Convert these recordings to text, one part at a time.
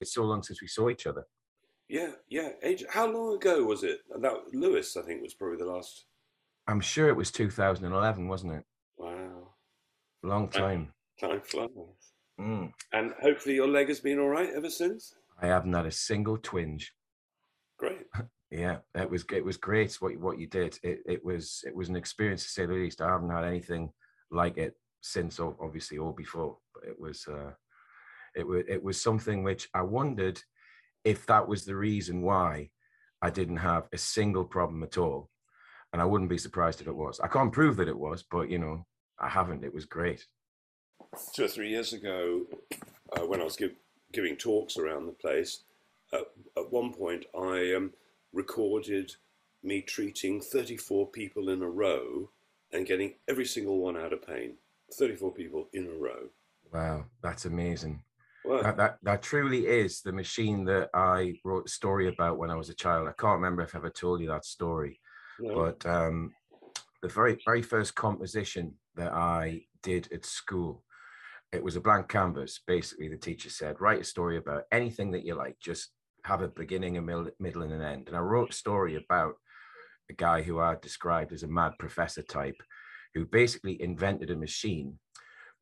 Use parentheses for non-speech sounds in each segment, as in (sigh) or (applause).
it's so long since we saw each other. Yeah, yeah. Age. How long ago was it? That Lewis, I think, was probably the last. I'm sure it was 2011, wasn't it? Wow. Long time. Time flies. Mm. And hopefully your leg has been all right ever since. I haven't had a single twinge. Great. (laughs) Yeah, it was it was great what what you did. It it was it was an experience to say the least. I haven't had anything like it since, obviously, or before. But it was uh, it was it was something which I wondered if that was the reason why I didn't have a single problem at all, and I wouldn't be surprised if it was. I can't prove that it was, but you know, I haven't. It was great. Two or three years ago, uh, when I was give, giving talks around the place, uh, at one point I um, recorded me treating 34 people in a row and getting every single one out of pain. 34 people in a row. Wow, that's amazing. That, that that truly is the machine that I wrote a story about when I was a child. I can't remember if I ever told you that story, no. but um, the very very first composition that I did at school, it was a blank canvas. Basically, the teacher said, write a story about anything that you like. Just have a beginning, a middle, middle, and an end. And I wrote a story about a guy who I described as a mad professor type, who basically invented a machine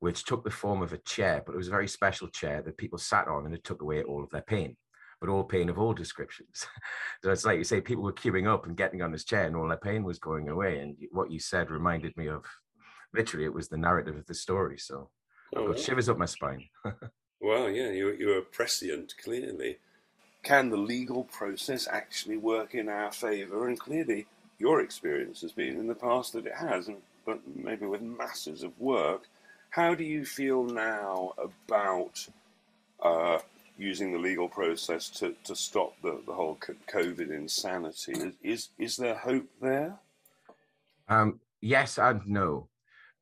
which took the form of a chair, but it was a very special chair that people sat on and it took away all of their pain, but all pain of all descriptions. (laughs) so it's like you say, people were queuing up and getting on this chair and all their pain was going away. And what you said reminded me of literally, it was the narrative of the story. So oh, I've Oh, got wow. shivers up my spine. (laughs) Well, yeah, you, you're prescient, clearly. Can the legal process actually work in our favour? And clearly, your experience has been in the past that it has, but maybe with masses of work. How do you feel now about uh, using the legal process to, to stop the, the whole COVID insanity? Is, is, there hope there? Um, yes and no.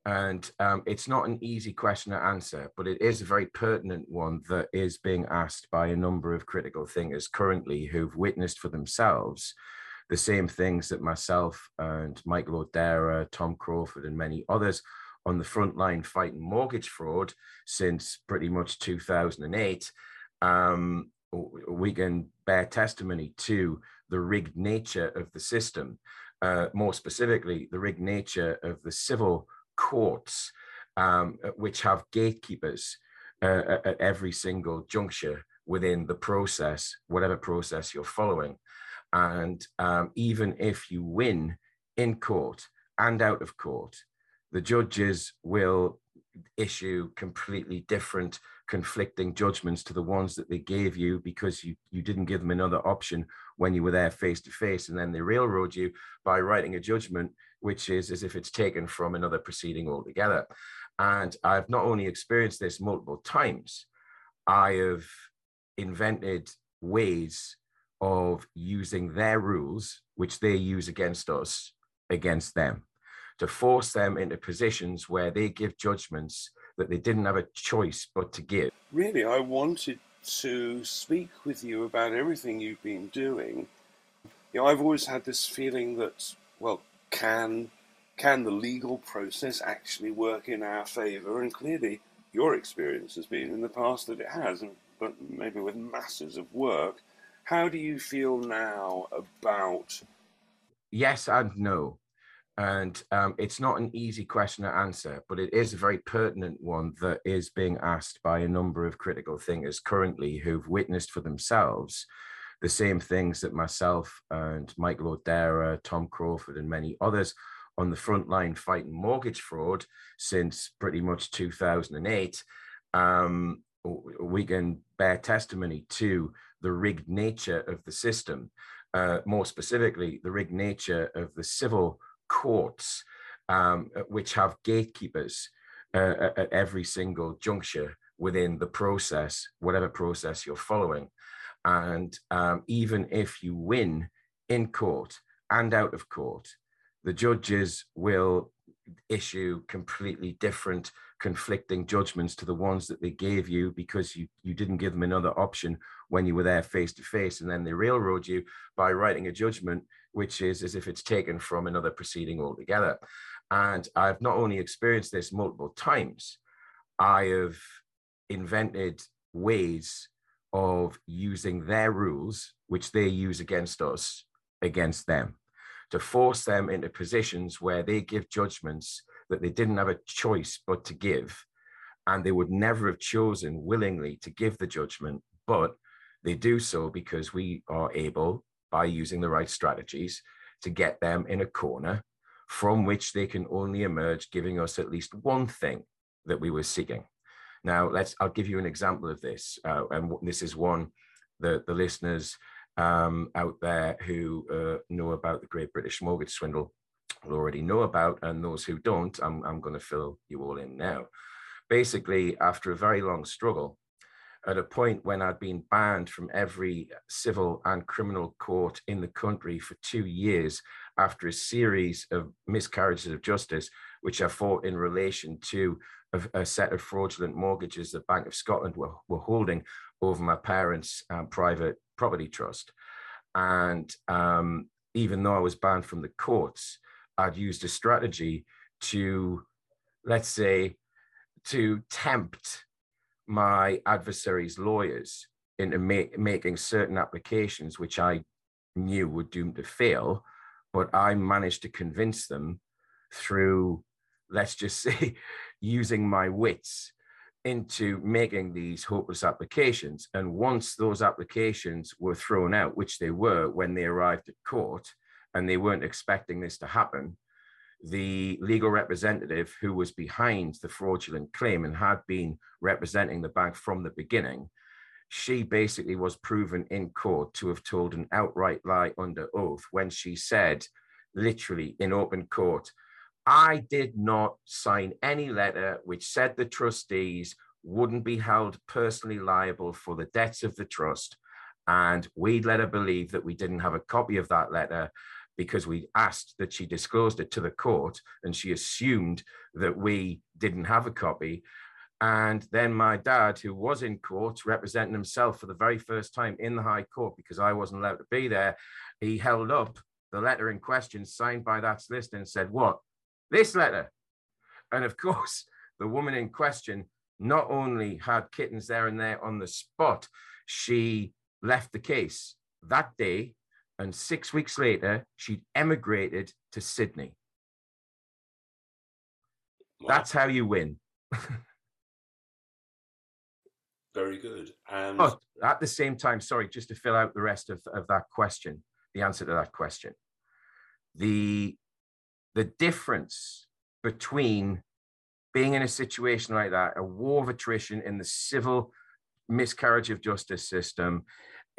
And um, it's not an easy question to answer, but it is a very pertinent one that is being asked by a number of critical thinkers currently who've witnessed for themselves the same things that myself and Michael O'Dara, Tom Crawford, and many others on the front line fighting mortgage fraud since pretty much 2008. Um, we can bear testimony to the rigged nature of the system uh, more specifically, the rigged nature of the civil courts, um, which have gatekeepers uh, at every single juncture within the process, whatever process you're following. And um, even if you win in court and out of court, the judges will issue completely different conflicting judgments to the ones that they gave you because you you didn't give them another option when you were there face to face and then they railroad you by writing a judgment which is as if it's taken from another proceeding altogether. And i've not only experienced this multiple times i have invented ways of using their rules which they use against us against them to force them into positions where they give judgments that they didn't have a choice but to give Really, I wanted to speak with you about everything you've been doing. You know, I've always had this feeling that, well, can can the legal process actually work in our favour? And clearly, your experience has been in the past that it has, but maybe with masses of work. How do you feel now about? yes and no. And um, it's not an easy question to answer, but it is a very pertinent one that is being asked by a number of critical thinkers currently who've witnessed for themselves the same things that myself and Michael O'Dara, Tom Crawford, and many others on the front line fighting mortgage fraud since pretty much 2008. Um, we can bear testimony to the rigged nature of the system, uh, more specifically, the rigged nature of the civil courts, um, uh, which have gatekeepers uh, at- at every single juncture within the process, whatever process you're following. And um, even if you win in court and out of court, the judges will issue completely different conflicting judgments to the ones that they gave you because you you didn't give them another option when you were there face to face and then they railroad you by writing a judgment which is as if it's taken from another proceeding altogether. And i've not only experienced this multiple times i have invented ways of using their rules, which they use against us, against them, to force them into positions where they give judgments that they didn't have a choice but to give. And they would never have chosen willingly to give the judgment, but they do so because we are able, by using the right strategies, to get them in a corner from which they can only emerge giving us at least one thing that we were seeking. Now, let's. I'll give you an example of this, uh, and this is one that the listeners um, out there who uh, know about the Great British Mortgage Swindle will already know about, and those who don't, I'm, I'm going to fill you all in now. Basically, after a very long struggle, at a point when I'd been banned from every civil and criminal court in the country for two years after a series of miscarriages of justice, which I fought in relation to a, a set of fraudulent mortgages that Bank of Scotland were, were holding over my parents' um, private property trust. And um, even though I was banned from the courts, I'd used a strategy to, let's say, to tempt my adversary's lawyers into ma- making certain applications which I knew were doomed to fail, but I managed to convince them through, let's just (laughs) say, using my wits into making these hopeless applications. And once those applications were thrown out, which they were when they arrived at court, and they weren't expecting this to happen, the legal representative who was behind the fraudulent claim and had been representing the bank from the beginning, she basically was proven in court to have told an outright lie under oath when she said, literally in open court, I did not sign any letter which said the trustees wouldn't be held personally liable for the debts of the trust. And we'd let her believe that we didn't have a copy of that letter because we asked that she disclosed it to the court and she assumed that we didn't have a copy. And then my dad, who was in court representing himself for the very first time in the High Court because I wasn't allowed to be there, he held up the letter in question signed by that solicitor and said, What? This letter. And of course, the woman in question not only had kittens there and there on the spot, she left the case that day and six weeks later, she'd emigrated to Sydney. Wow. That's how you win. (laughs) Very good. And but at the same time, sorry, just to fill out the rest of, of that question, the answer to that question. The the difference between being in a situation like that, a war of attrition in the civil miscarriage of justice system,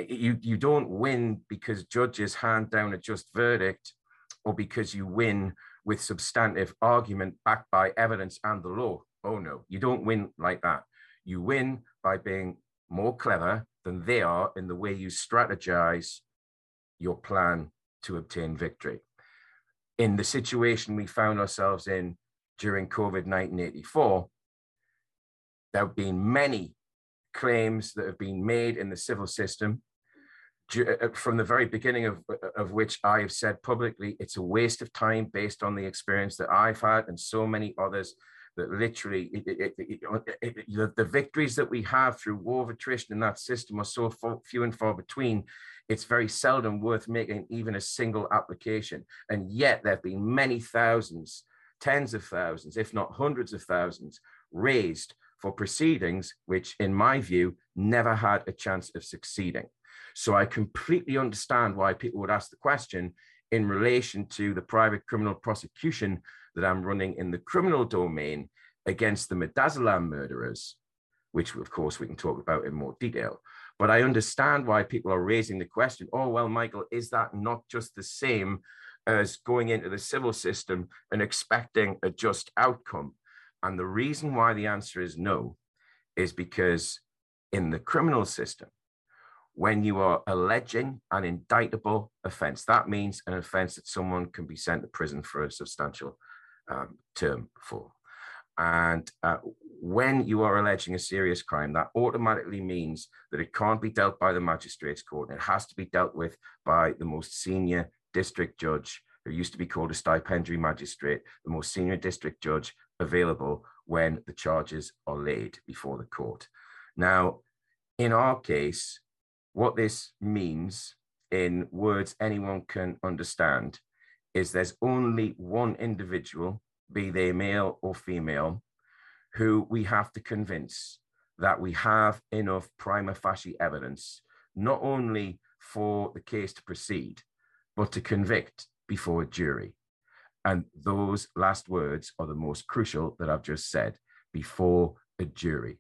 you you don't win because judges hand down a just verdict or because you win with substantive argument backed by evidence and the law. Oh no you don't win like that. You win by being more clever than they are in the way you strategize your plan to obtain victory in the situation we found ourselves in during covid 1984 there have been many claims that have been made in the civil system uh, uh, from the very beginning of, uh, of which I have said publicly, it's a waste of time based on the experience that I've had and so many others that literally it, it, it, the, the, victories that we have through war of attrition in that system are so few and far between. It's very seldom worth making even a single application. And yet there have been many thousands, tens of thousands, if not hundreds of thousands raised for proceedings, which in my view never had a chance of succeeding. So I completely understand why people would ask the question in relation to the private criminal prosecution that I'm running in the criminal domain against the Midazolam murderers, which of course we can talk about in more detail. But I understand why people are raising the question oh, well, Michael, is that not just the same as going into the civil system and expecting a just outcome? And the reason why the answer is no is because in the criminal system, when you are alleging an indictable offense, that means an offense that someone can be sent to prison for a substantial um, term for. And uh, when you are alleging a serious crime, that automatically means that it can't be dealt by the magistrate's court. It has to be dealt with by the most senior district judge, who used to be called a stipendiary magistrate, the most senior district judge available when the charges are laid before the court. Now, in our case, what this means in words anyone can understand is there's only one individual, be they male or female, who we have to convince that we have enough prima facie evidence, not only for the case to proceed, but to convict before a jury. And those last words are the most crucial that I've just said before a jury.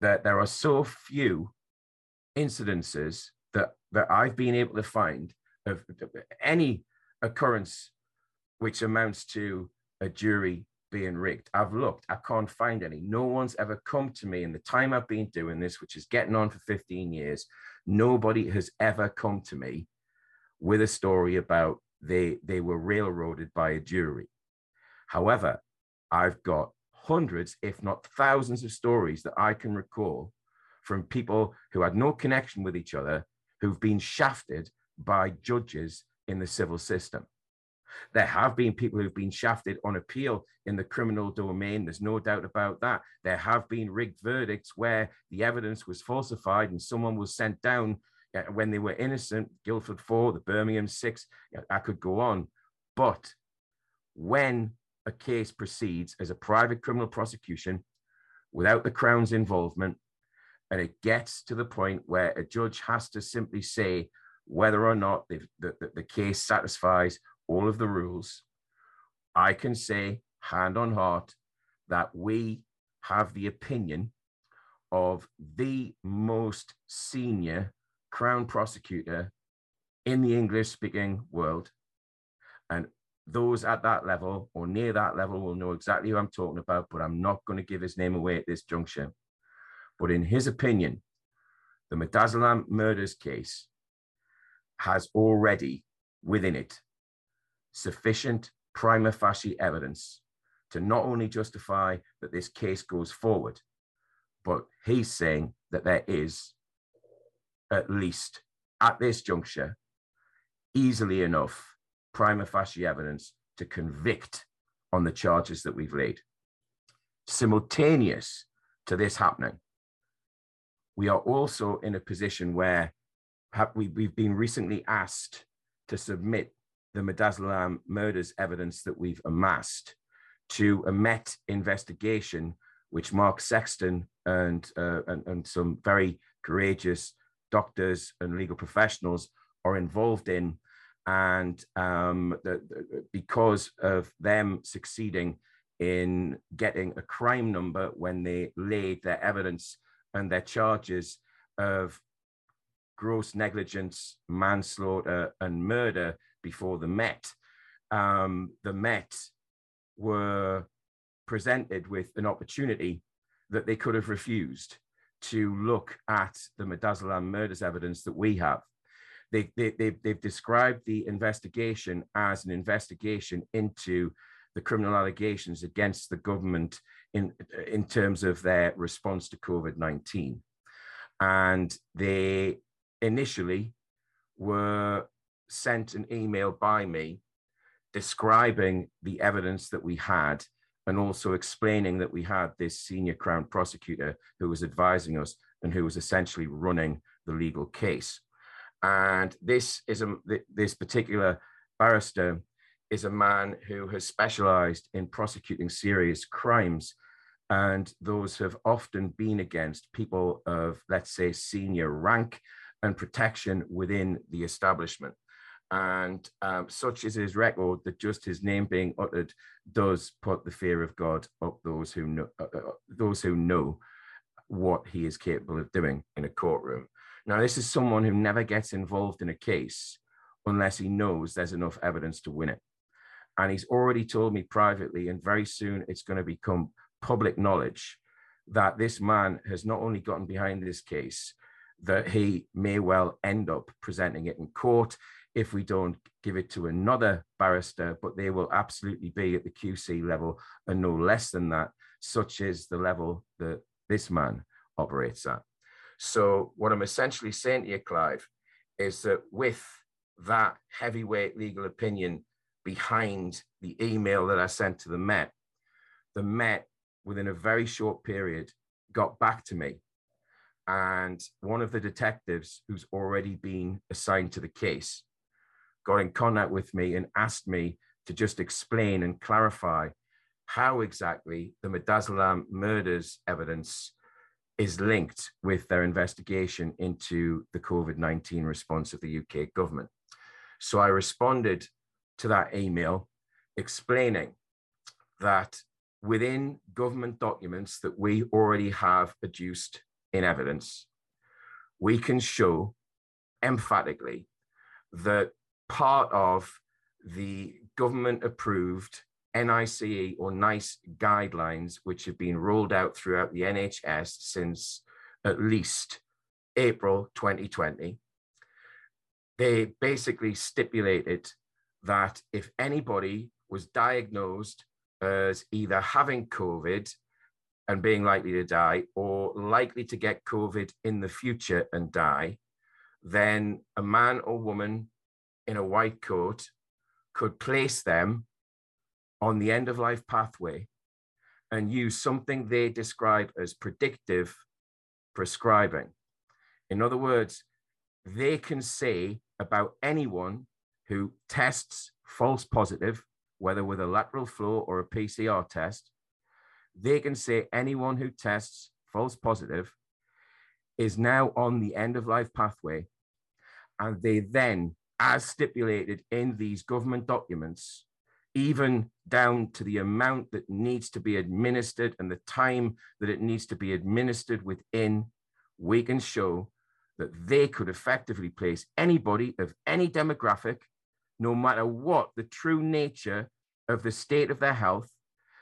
That there are so few incidences that, that I've been able to find of any occurrence which amounts to a jury being rigged. I've looked, I can't find any. No one's ever come to me in the time I've been doing this, which is getting on for 15 years. Nobody has ever come to me with a story about they they were railroaded by a jury. However, I've got hundreds, if not thousands, of stories that I can recall from people who had no connection with each other, who've been shafted by judges in the civil system. There have been people who've been shafted on appeal in the criminal domain. There's no doubt about that. There have been rigged verdicts where the evidence was falsified and someone was sent down uh, when they were innocent. Guildford 4, the Birmingham 6, I could go on. But when a case proceeds as a private criminal prosecution without the Crown's involvement, and it gets to the point where a judge has to simply say whether or not the, the, the case satisfies all of the rules, I can say, hand on heart, that we have the opinion of the most senior Crown prosecutor in the English speaking world. And those at that level or near that level will know exactly who I'm talking about, but I'm not going to give his name away at this juncture. But in his opinion, the Midazolam murders case has already within it sufficient prima facie evidence to not only justify that this case goes forward, but he's saying that there is at least at this juncture easily enough prima facie evidence to convict on the charges that we've laid. Simultaneous to this happening, we are also in a position where we, we've been recently asked to submit the Midazolam murders evidence that we've amassed to a Met investigation, which Mark Sexton and, uh, and, and some very courageous doctors and legal professionals are involved in. And um, the, the, because of them succeeding in getting a crime number when they laid their evidence and their charges of gross negligence, manslaughter, and murder before the Met, um, the Met were presented with an opportunity that they could have refused to look at the Midazolam murders evidence that we have. They, they, they've, they've described the investigation as an investigation into the criminal allegations against the government in, in terms of their response to COVID 19. And they initially were sent an email by me describing the evidence that we had and also explaining that we had this senior crown prosecutor who was advising us and who was essentially running the legal case. And this is a this particular barrister is a man who has specialized in prosecuting serious crimes and those have often been against people of let's say senior rank and protection within the establishment and um, such is his record that just his name being uttered does put the fear of God up those who know uh, uh, those who know what he is capable of doing in a courtroom. Now, this is someone who never gets involved in a case unless he knows there's enough evidence to win it. And he's already told me privately, and very soon it's going to become public knowledge that this man has not only gotten behind this case, that he may well end up presenting it in court if we don't give it to another barrister, but they will absolutely be at the QC level and no less than that, such is the level that this man operates at. So, what I'm essentially saying to you, Clive, is that with that heavyweight legal opinion behind the email that I sent to the Met, the Met, within a very short period, got back to me And one of the detectives who's already been assigned to the case got in contact with me and asked me to just explain and clarify how exactly the Midazolam murders evidence is linked with their investigation into the COVID 19 response of the UK government. So I responded to that email explaining that within government documents that we already have adduced in evidence, we can show emphatically that part of the government approved NICE or NICE guidelines, which have been rolled out throughout the NHS since at least April 2020, they basically stipulated that if anybody was diagnosed as either having COVID and being likely to die or likely to get COVID in the future and die, then a man or woman in a white coat could place them on the end of life pathway and use something they describe as predictive prescribing. In other words, they can say about anyone who tests false positive, whether with a lateral flow or a PCR test, they can say anyone who tests false positive is now on the end of life pathway. And they then, as stipulated in these government documents, even down to the amount that needs to be administered and the time that it needs to be administered within, we can show that they could effectively place anybody of any demographic, no matter what the true nature of the state of their health.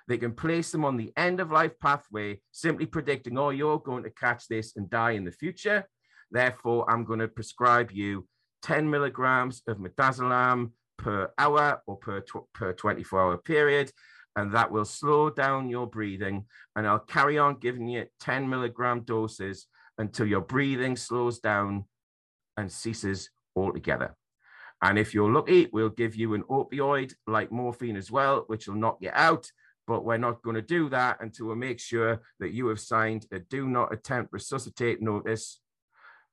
They can place them on the end of life pathway, simply predicting, oh, you're going to catch this and die in the future. Therefore, I'm going to prescribe you 10 milligrams of midazolam per hour or per, tw- per 24 hour period. And that will slow down your breathing. And I'll carry on giving you 10 milligram doses until your breathing slows down and ceases altogether. And if you're lucky, we'll give you an opioid like morphine as well, which will knock you out. But we're not going to do that until we make sure that you have signed a do not attempt resuscitate notice.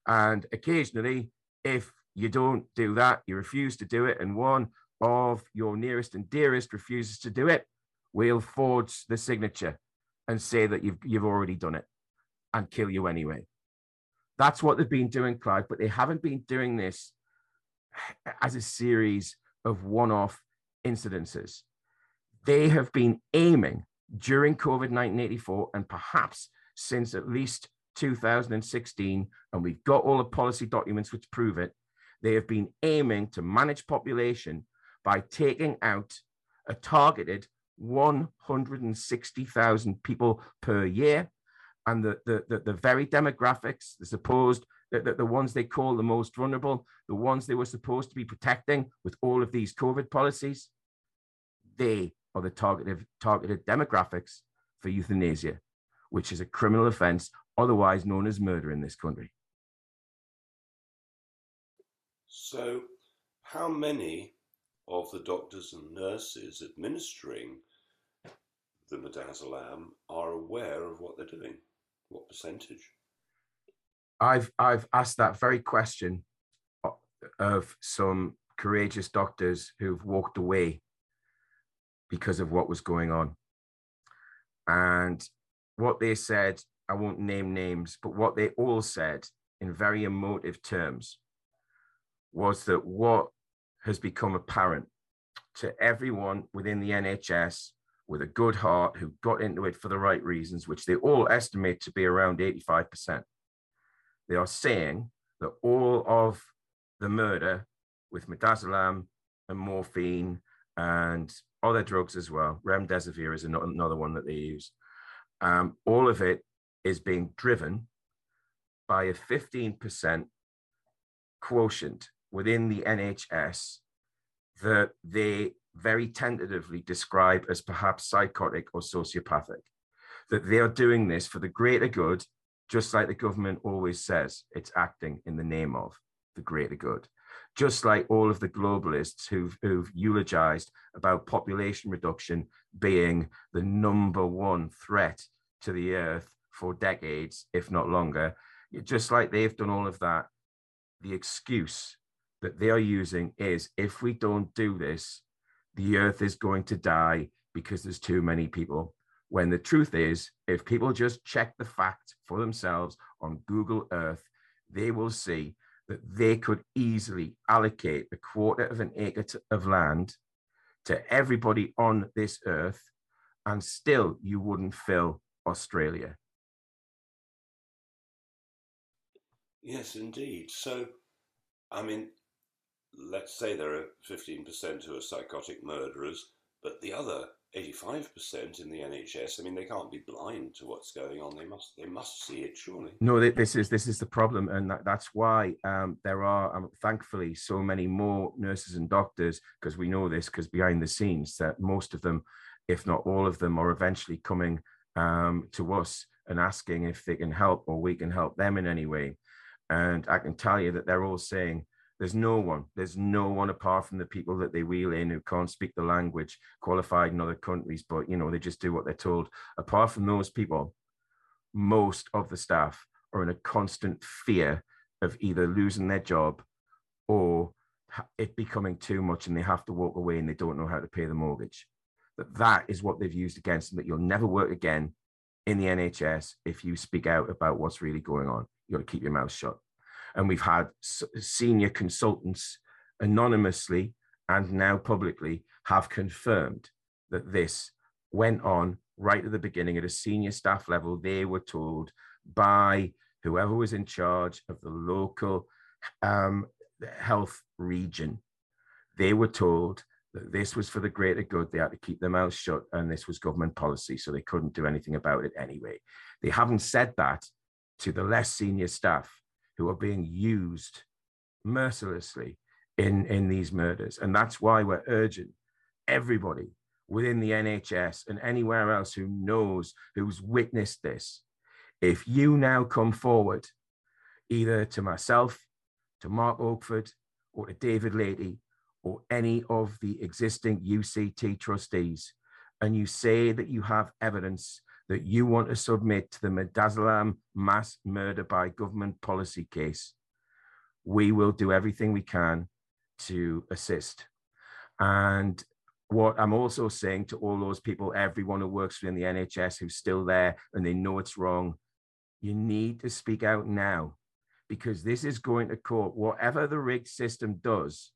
And occasionally, if you don't do that, you refuse to do it, and one of your nearest and dearest refuses to do it, we'll forge the signature and say that you've, you've already done it and kill you anyway. That's what they've been doing, Clive, but they haven't been doing this as a series of one off incidences. They have been aiming during COVID 1984 and perhaps since at least 2016, and we've got all the policy documents which prove it. They have been aiming to manage population by taking out a targeted 160,000 people per year and the, the, the, the very demographics, the supposed, the, the, the ones they call the most vulnerable, the ones they were supposed to be protecting with all of these COVID policies, they are the targeted, targeted demographics for euthanasia, which is a criminal offense, otherwise known as murder in this country. So, how many of the doctors and nurses administering the midazolam are aware of what they're doing? What percentage? I've I've asked that very question of some courageous doctors who've walked away because of what was going on. And what they said, I won't name names, but what they all said in very emotive terms was that what has become apparent to everyone within the NHS with a good heart who got into it for the right reasons, which they all estimate to be around 85%. They are saying that all of the murder with midazolam and morphine and other drugs as well, remdesivir is another one that they use, um, all of it is being driven by a 15% quotient within the NHS that they very tentatively describe as perhaps psychotic or sociopathic. That they are doing this for the greater good, just like the government always says it's acting in the name of the greater good. Just like all of the globalists who've, who've eulogized about population reduction being the number one threat to the earth for decades, if not longer, just like they've done all of that, the excuse that they are using is if we don't do this, the earth is going to die because there's too many people. When the truth is, if people just check the fact for themselves on Google Earth, they will see that they could easily allocate a quarter of an acre to, of land to everybody on this earth, and still you wouldn't fill Australia. Yes, indeed. So, I mean, let's say there are 15% who are psychotic murderers, but the other 85% in the NHS, I mean, they can't be blind to what's going on. They must, they must see it, surely. No, this is this is the problem, and that, that's why um, there are, um, thankfully, so many more nurses and doctors, because we know this, because behind the scenes, that most of them, if not all of them, are eventually coming um, to us and asking if they can help or we can help them in any way. And I can tell you that they're all saying, there's no one, there's no one apart from the people that they wheel in who can't speak the language, qualified in other countries, but you know, they just do what they're told. Apart from those people, most of the staff are in a constant fear of either losing their job or it becoming too much and they have to walk away and they don't know how to pay the mortgage. That that is what they've used against them, that you'll never work again in the NHS if you speak out about what's really going on. You got to keep your mouth shut. And we've had senior consultants anonymously and now publicly have confirmed that this went on right at the beginning at a senior staff level. They were told by whoever was in charge of the local um, health region, they were told that this was for the greater good. They had to keep their mouths shut, and this was government policy, so they couldn't do anything about it anyway. They haven't said that to the less senior staff who are being used mercilessly in, in these murders. And that's why we're urging everybody within the NHS and anywhere else who knows, who's witnessed this, if you now come forward, either to myself, to Mark Oakford, or to David Latey, or any of the existing UCT trustees, and you say that you have evidence that you want to submit to the Midazolam mass murder by government policy case, we will do everything we can to assist. And what I'm also saying to all those people, everyone who works within the NHS who's still there and they know it's wrong, you need to speak out now because this is going to court. Whatever the rigged system does,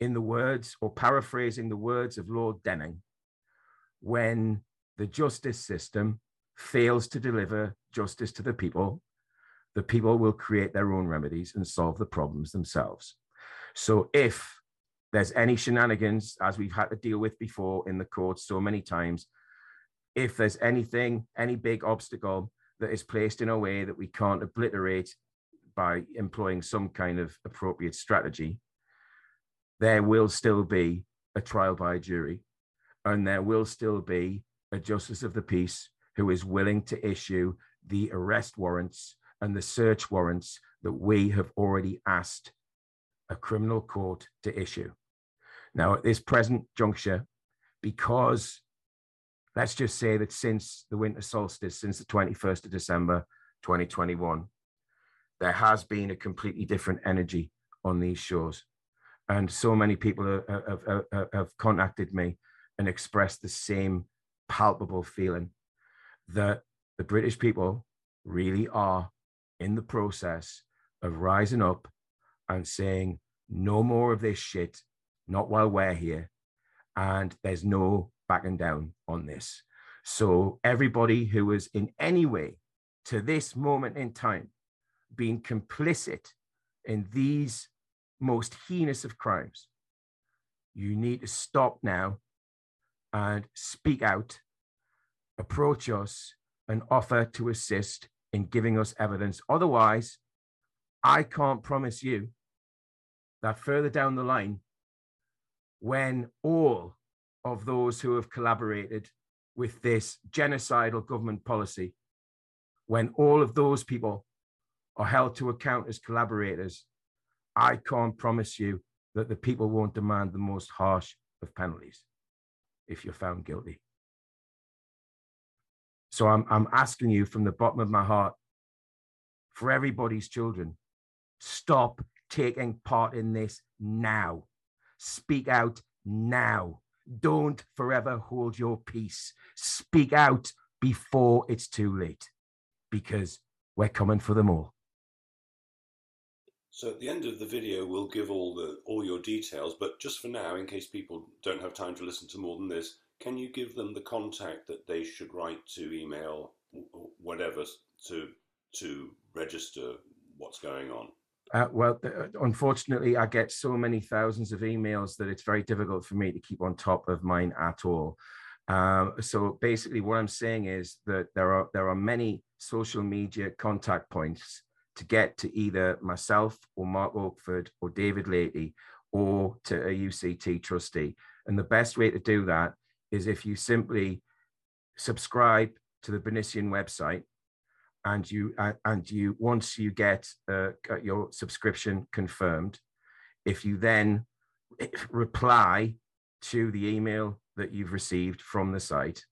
in the words or paraphrasing the words of Lord Denning, when the justice system fails to deliver justice to the people, the people will create their own remedies and solve the problems themselves. So if there's any shenanigans, as we've had to deal with before in the courts so many times, if there's anything, any big obstacle that is placed in a way that we can't obliterate by employing some kind of appropriate strategy, there will still be a trial by jury and there will still be a justice of the peace who is willing to issue the arrest warrants and the search warrants that we have already asked a criminal court to issue. Now, at this present juncture, because let's just say that since the winter solstice, since the 21st of December 2021, there has been a completely different energy on these shores. And so many people have, have, have contacted me and expressed the same palpable feeling that the British people really are in the process of rising up and saying, no more of this shit, not while we're here. And there's no backing down on this. So, everybody who was in any way to this moment in time being complicit in these most heinous of crimes, you need to stop now and speak out, approach us, and offer to assist in giving us evidence. Otherwise, I can't promise you that further down the line, when all of those who have collaborated with this genocidal government policy, when all of those people are held to account as collaborators, I can't promise you that the people won't demand the most harsh of penalties if you're found guilty. So I'm, I'm asking you from the bottom of my heart for everybody's children. Stop taking part in this now. Speak out now. Don't forever hold your peace. Speak out before it's too late because we're coming for them all. So at the end of the video, we'll give all the all your details. But just for now, in case people don't have time to listen to more than this, can you give them the contact that they should write to, email, whatever, to to register what's going on? Uh, well, uh, unfortunately, I get so many thousands of emails that it's very difficult for me to keep on top of mine at all. Um, so basically, what I'm saying is that there are there are many social media contact points to get to either myself or Mark Oakford or David Latey or to a UCT trustee. And the best way to do that is if you simply subscribe to the Bernician website and you uh, and you once you get uh, your subscription confirmed if you then reply to the email that you've received from the site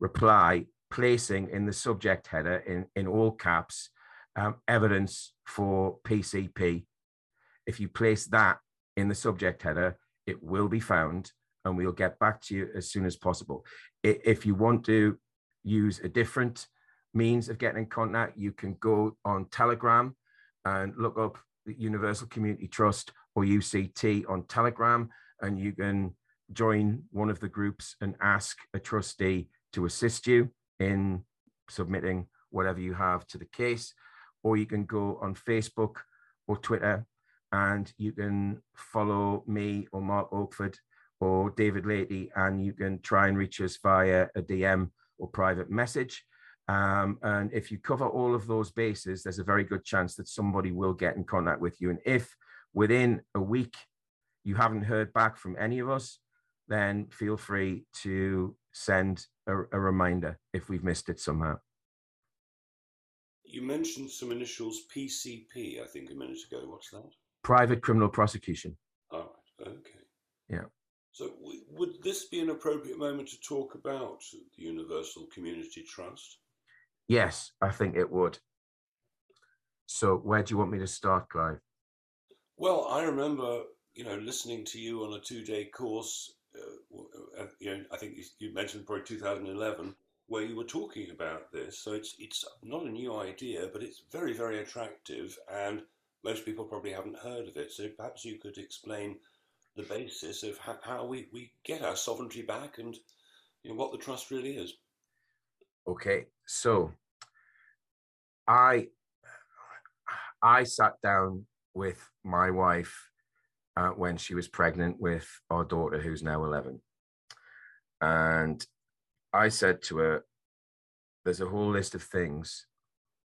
reply placing in the subject header in, in all caps um, evidence for PCP. If you place that in the subject header, it will be found and we'll get back to you as soon as possible. If you want to use a different means of getting in contact, you can go on Telegram and look up the Universal Community Trust or UCT on Telegram, and you can join one of the groups and ask a trustee to assist you in submitting whatever you have to the case, or you can go on Facebook or Twitter and you can follow me or Mark Oakford or David Latey, and you can try and reach us via a DM or private message. Um, and if you cover all of those bases, there's a very good chance that somebody will get in contact with you. And if within a week you haven't heard back from any of us, then feel free to send a, a reminder if we've missed it somehow. You mentioned some initials PCP, I think, a minute ago. What's that? Private criminal prosecution. All right. Okay. Yeah. So, w- would this be an appropriate moment to talk about the Universal Community Trust? Yes, I think it would. So, where do you want me to start, Clive? Well, I remember, you know, listening to you on a two-day course uh, uh, you know, I think you mentioned probably 2011, where you were talking about this. So it's it's not a new idea, but it's very very attractive, and most people probably haven't heard of it. So perhaps you could explain the basis of how, how we, we get our sovereignty back and you know, what the trust really is. Okay, so I I sat down with my wife uh, when she was pregnant with our daughter, who's now 11. And I said to her, There's a whole list of things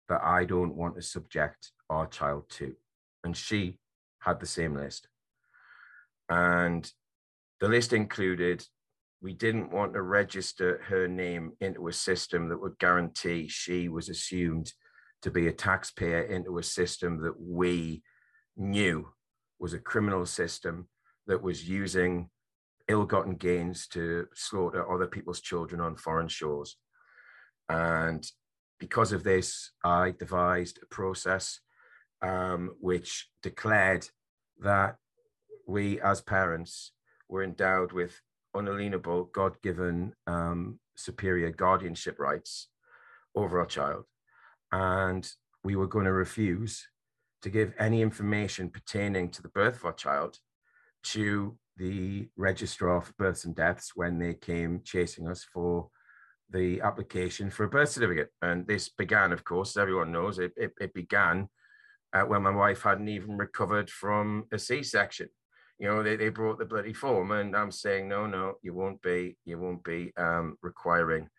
that I don't want to subject our child to. And she had the same list. And the list included we didn't want to register her name into a system that would guarantee she was assumed to be a taxpayer into a system that we knew was a criminal system that was using ill-gotten gains to slaughter other people's children on foreign shores. And because of this, I devised a process um, which declared that we as parents were endowed with unalienable, God-given um, superior guardianship rights over our child. And we were going to refuse to give any information pertaining to the birth of our child to the registrar for births and deaths when they came chasing us for the application for a birth certificate. And this began, of course, everyone knows, it, it, it began uh, when my wife hadn't even recovered from a C section. You know, they, they brought the bloody form, and I'm saying, no, no, you won't be, you won't be um, requiring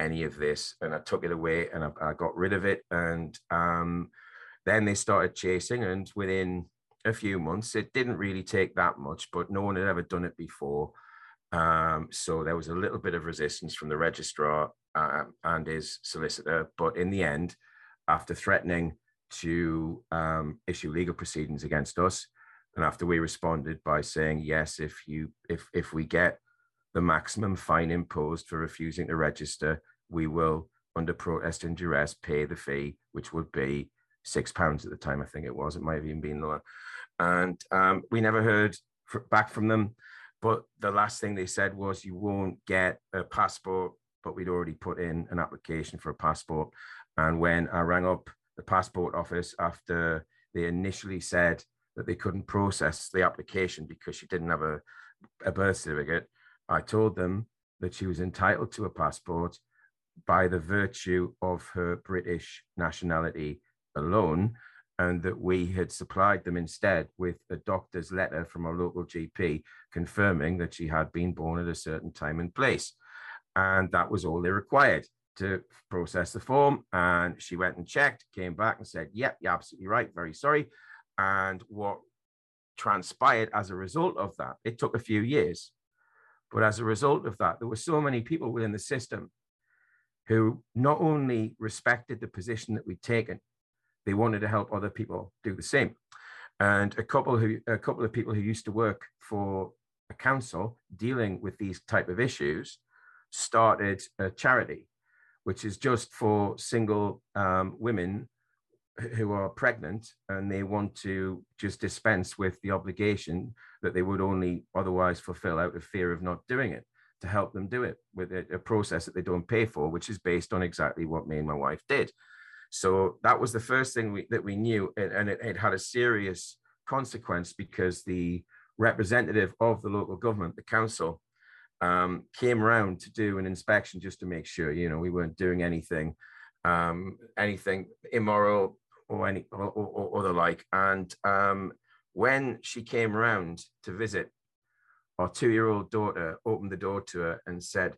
any of this. And I took it away and I, I got rid of it. And um, then they started chasing, and within a few months, it didn't really take that much, but no one had ever done it before. Um, so there was a little bit of resistance from the registrar uh, and his solicitor. But in the end, after threatening to um, issue legal proceedings against us, and after we responded by saying yes, if you if if we get the maximum fine imposed for refusing to register, we will, under protest and duress, pay the fee, which would be six pounds at the time, I think it was. It might have even been lower. And um, we never heard back from them. But the last thing they said was, you won't get a passport. But we'd already put in an application for a passport. And when I rang up the passport office after they initially said that they couldn't process the application because she didn't have a, a birth certificate, I told them that she was entitled to a passport by the virtue of her British nationality alone, and that we had supplied them instead with a doctor's letter from our local GP confirming that she had been born at a certain time and place. And that was all they required to process the form. And she went and checked, came back and said, Yep, you're absolutely right. Very sorry. And what transpired as a result of that, it took a few years. But as a result of that, there were so many people within the system who not only respected the position that we'd taken, they wanted to help other people do the same. And a couple who a couple of people who used to work for a council dealing with these type of issues started a charity, which is just for single um, women who are pregnant and they want to just dispense with the obligation that they would only otherwise fulfill out of fear of not doing it to help them do it with a, a, process that they don't pay for, which is based on exactly what me and my wife did. So that was the first thing we, that we knew, and, and it, it, had a serious consequence because the representative of the local government, the council, um, came around to do an inspection just to make sure, you know, we weren't doing anything, um, anything immoral or any or, or, or the like. And um, when she came around to visit our two year old daughter opened the door to her and said,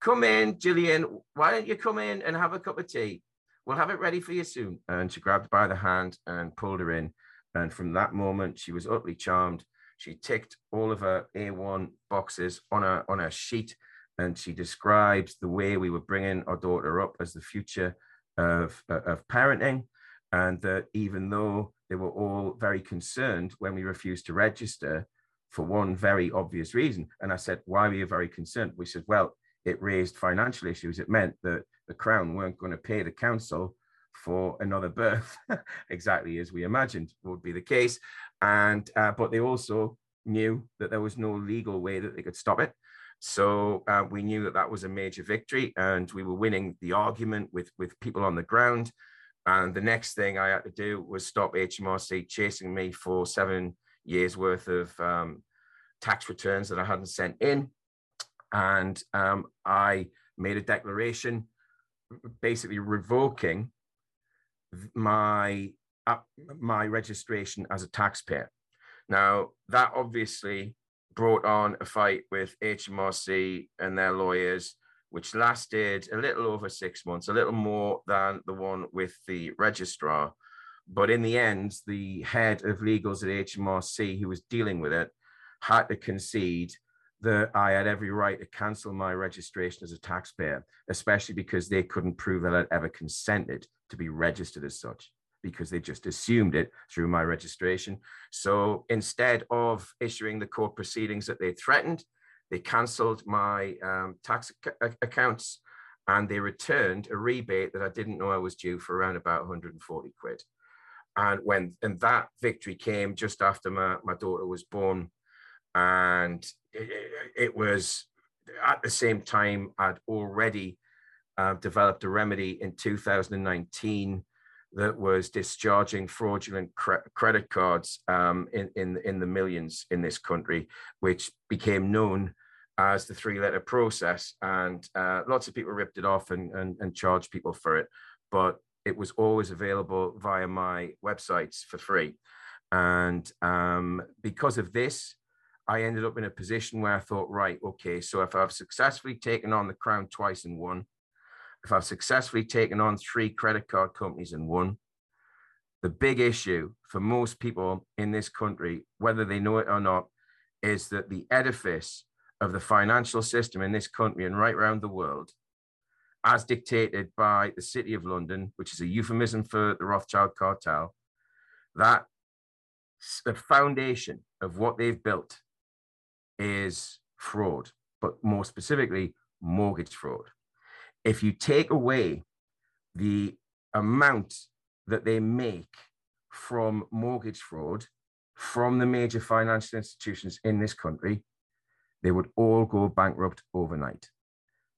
Come in, Gillian, why don't you come in and have a cup of tea? We'll have it ready for you soon. And she grabbed by the hand and pulled her in. And from that moment, she was utterly charmed. She ticked all of her A1 boxes on a, on a sheet and she described the way we were bringing our daughter up as the future of, of parenting. And that even though they were all very concerned when we refused to register, for one very obvious reason. And I said, Why were you very concerned? We said, Well, it raised financial issues. It meant that the Crown weren't going to pay the council for another birth, (laughs) exactly as we imagined would be the case. And uh, but they also knew that there was no legal way that they could stop it. So uh, we knew that that was a major victory, and we were winning the argument with with people on the ground. And the next thing I had to do was stop HMRC chasing me for seven years worth of um, tax returns that I hadn't sent in. And um, I made a declaration basically revoking my uh, my registration as a taxpayer. Now that obviously brought on a fight with HMRC and their lawyers, which lasted a little over six months, a little more than the one with the registrar. But in the end, the head of legals at HMRC, who was dealing with it, had to concede that I had every right to cancel my registration as a taxpayer, especially because they couldn't prove that I'd ever consented to be registered as such, because they just assumed it through my registration. So instead of issuing the court proceedings that they threatened, they cancelled my um, tax ac- accounts and they returned a rebate that I didn't know I was due for around about 140 quid and when and that victory came just after my, my daughter was born and it, was at the same time i'd already uh, developed a remedy in 2019 that was discharging fraudulent cre- credit cards um, in, in, in the millions in this country, which became known as the three letter process. And uh, lots of people ripped it off and, and, and charged people for it. But it was always available via my websites for free. And um, because of this, I ended up in a position where I thought, right, okay, so if I've successfully taken on the crown twice and won, if I've successfully taken on three credit card companies and won, the big issue for most people in this country, whether they know it or not, is that the edifice of the financial system in this country and right around the world as dictated by the City of London, which is a euphemism for the Rothschild cartel, that the foundation of what they've built is fraud, but more specifically, mortgage fraud. If you take away the amount that they make from mortgage fraud from the major financial institutions in this country, they would all go bankrupt overnight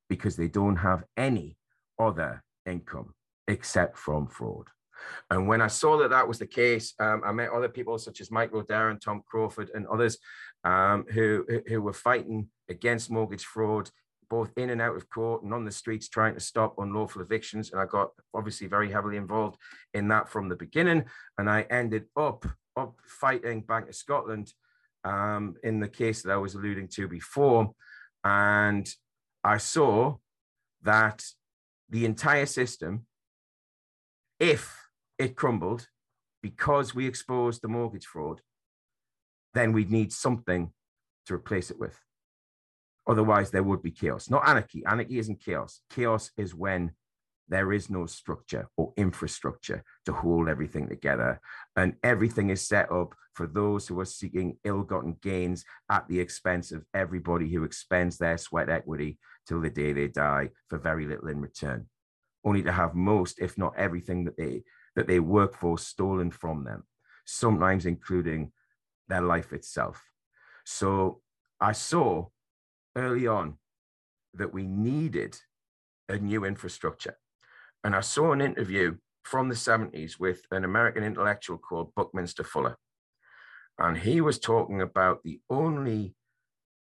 because they don't have any other income except from fraud. And when I saw that that was the case, um, I met other people such as Mike Rodair and Tom Crawford and others um, who, who were fighting against mortgage fraud, both in and out of court and on the streets trying to stop unlawful evictions. And I got obviously very heavily involved in that from the beginning. And I ended up, up fighting Bank of Scotland um, in the case that I was alluding to before. And I saw that the entire system, if it crumbled because we exposed the mortgage fraud, then we'd need something to replace it with. Otherwise, there would be chaos. Not anarchy. Anarchy isn't chaos. Chaos is when there is no structure or infrastructure to hold everything together. And everything is set up for those who are seeking ill gotten gains at the expense of everybody who expends their sweat equity till the day they die for very little in return, only to have most, if not everything that they that they work for stolen from them, sometimes including their life itself. So I saw early on that we needed a new infrastructure. And I saw an interview from the 70s with an American intellectual called Buckminster Fuller. And he was talking about the only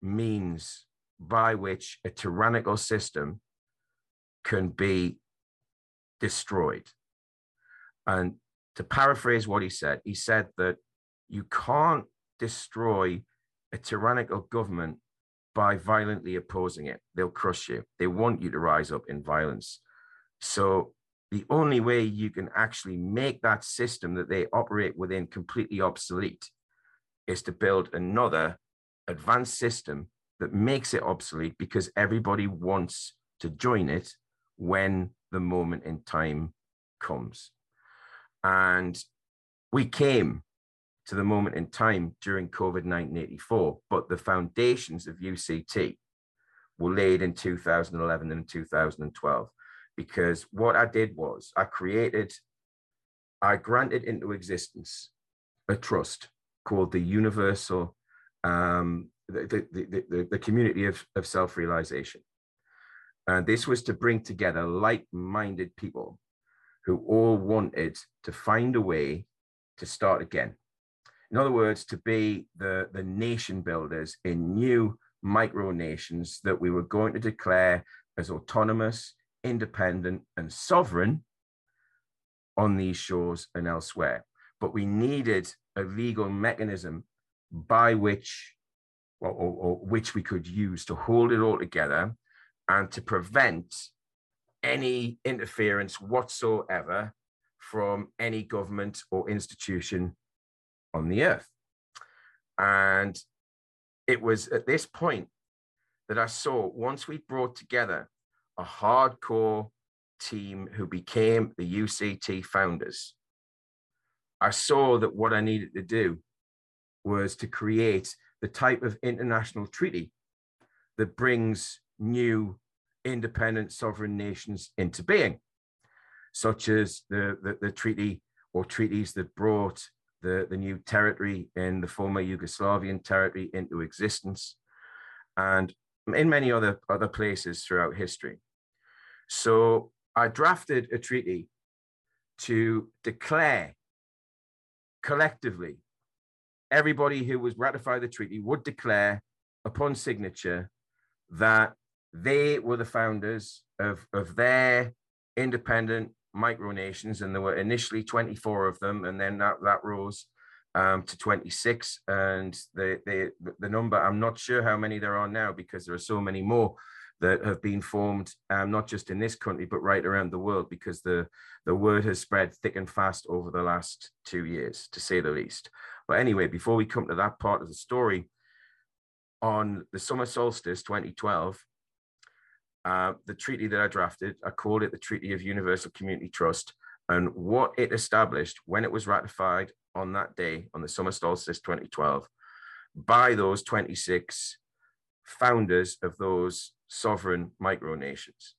means by which a tyrannical system can be destroyed and to paraphrase what he said, he said that you can't destroy a tyrannical government by violently opposing it. They'll crush you. They want you to rise up in violence. So the only way you can actually make that system that they operate within completely obsolete is to build another advanced system that makes it obsolete because everybody wants to join it when the moment in time comes. And we came to the moment in time during COVID 1984, but the foundations of UCT were laid in 2011 and 2012. Because what I did was I created, I granted into existence a trust called the Universal, um, the, the, the, the community of, of self realization. And this was to bring together like minded people who all wanted to find a way to start again. In other words, to be the, the nation builders in new micro nations that we were going to declare as autonomous, independent, and sovereign on these shores and elsewhere. But we needed a legal mechanism by which, or, or, or which we could use to hold it all together and to prevent any interference whatsoever from any government or institution on the earth. And it was at this point that I saw once we brought together a hardcore team who became the UCT founders, I saw that what I needed to do was to create the type of international treaty that brings new independent sovereign nations into being, such as the, the, the treaty or treaties that brought the, the new territory in the former Yugoslavian territory into existence, and in many other, other places throughout history. So I drafted a treaty to declare collectively, everybody who was ratified the treaty would declare upon signature that they were the founders of, of their independent micronations, and there were initially 24 of them, and then that, that rose um, to 26. And the, the, the number, I'm not sure how many there are now because there are so many more that have been formed, um, not just in this country, but right around the world, because the, the word has spread thick and fast over the last two years, to say the least. But anyway, before we come to that part of the story, on the summer solstice 2012, uh, the treaty that I drafted, I called it the Treaty of Universal Community Trust. And what it established when it was ratified on that day, on the summer solstice 2012, by those 26 founders of those sovereign micronations,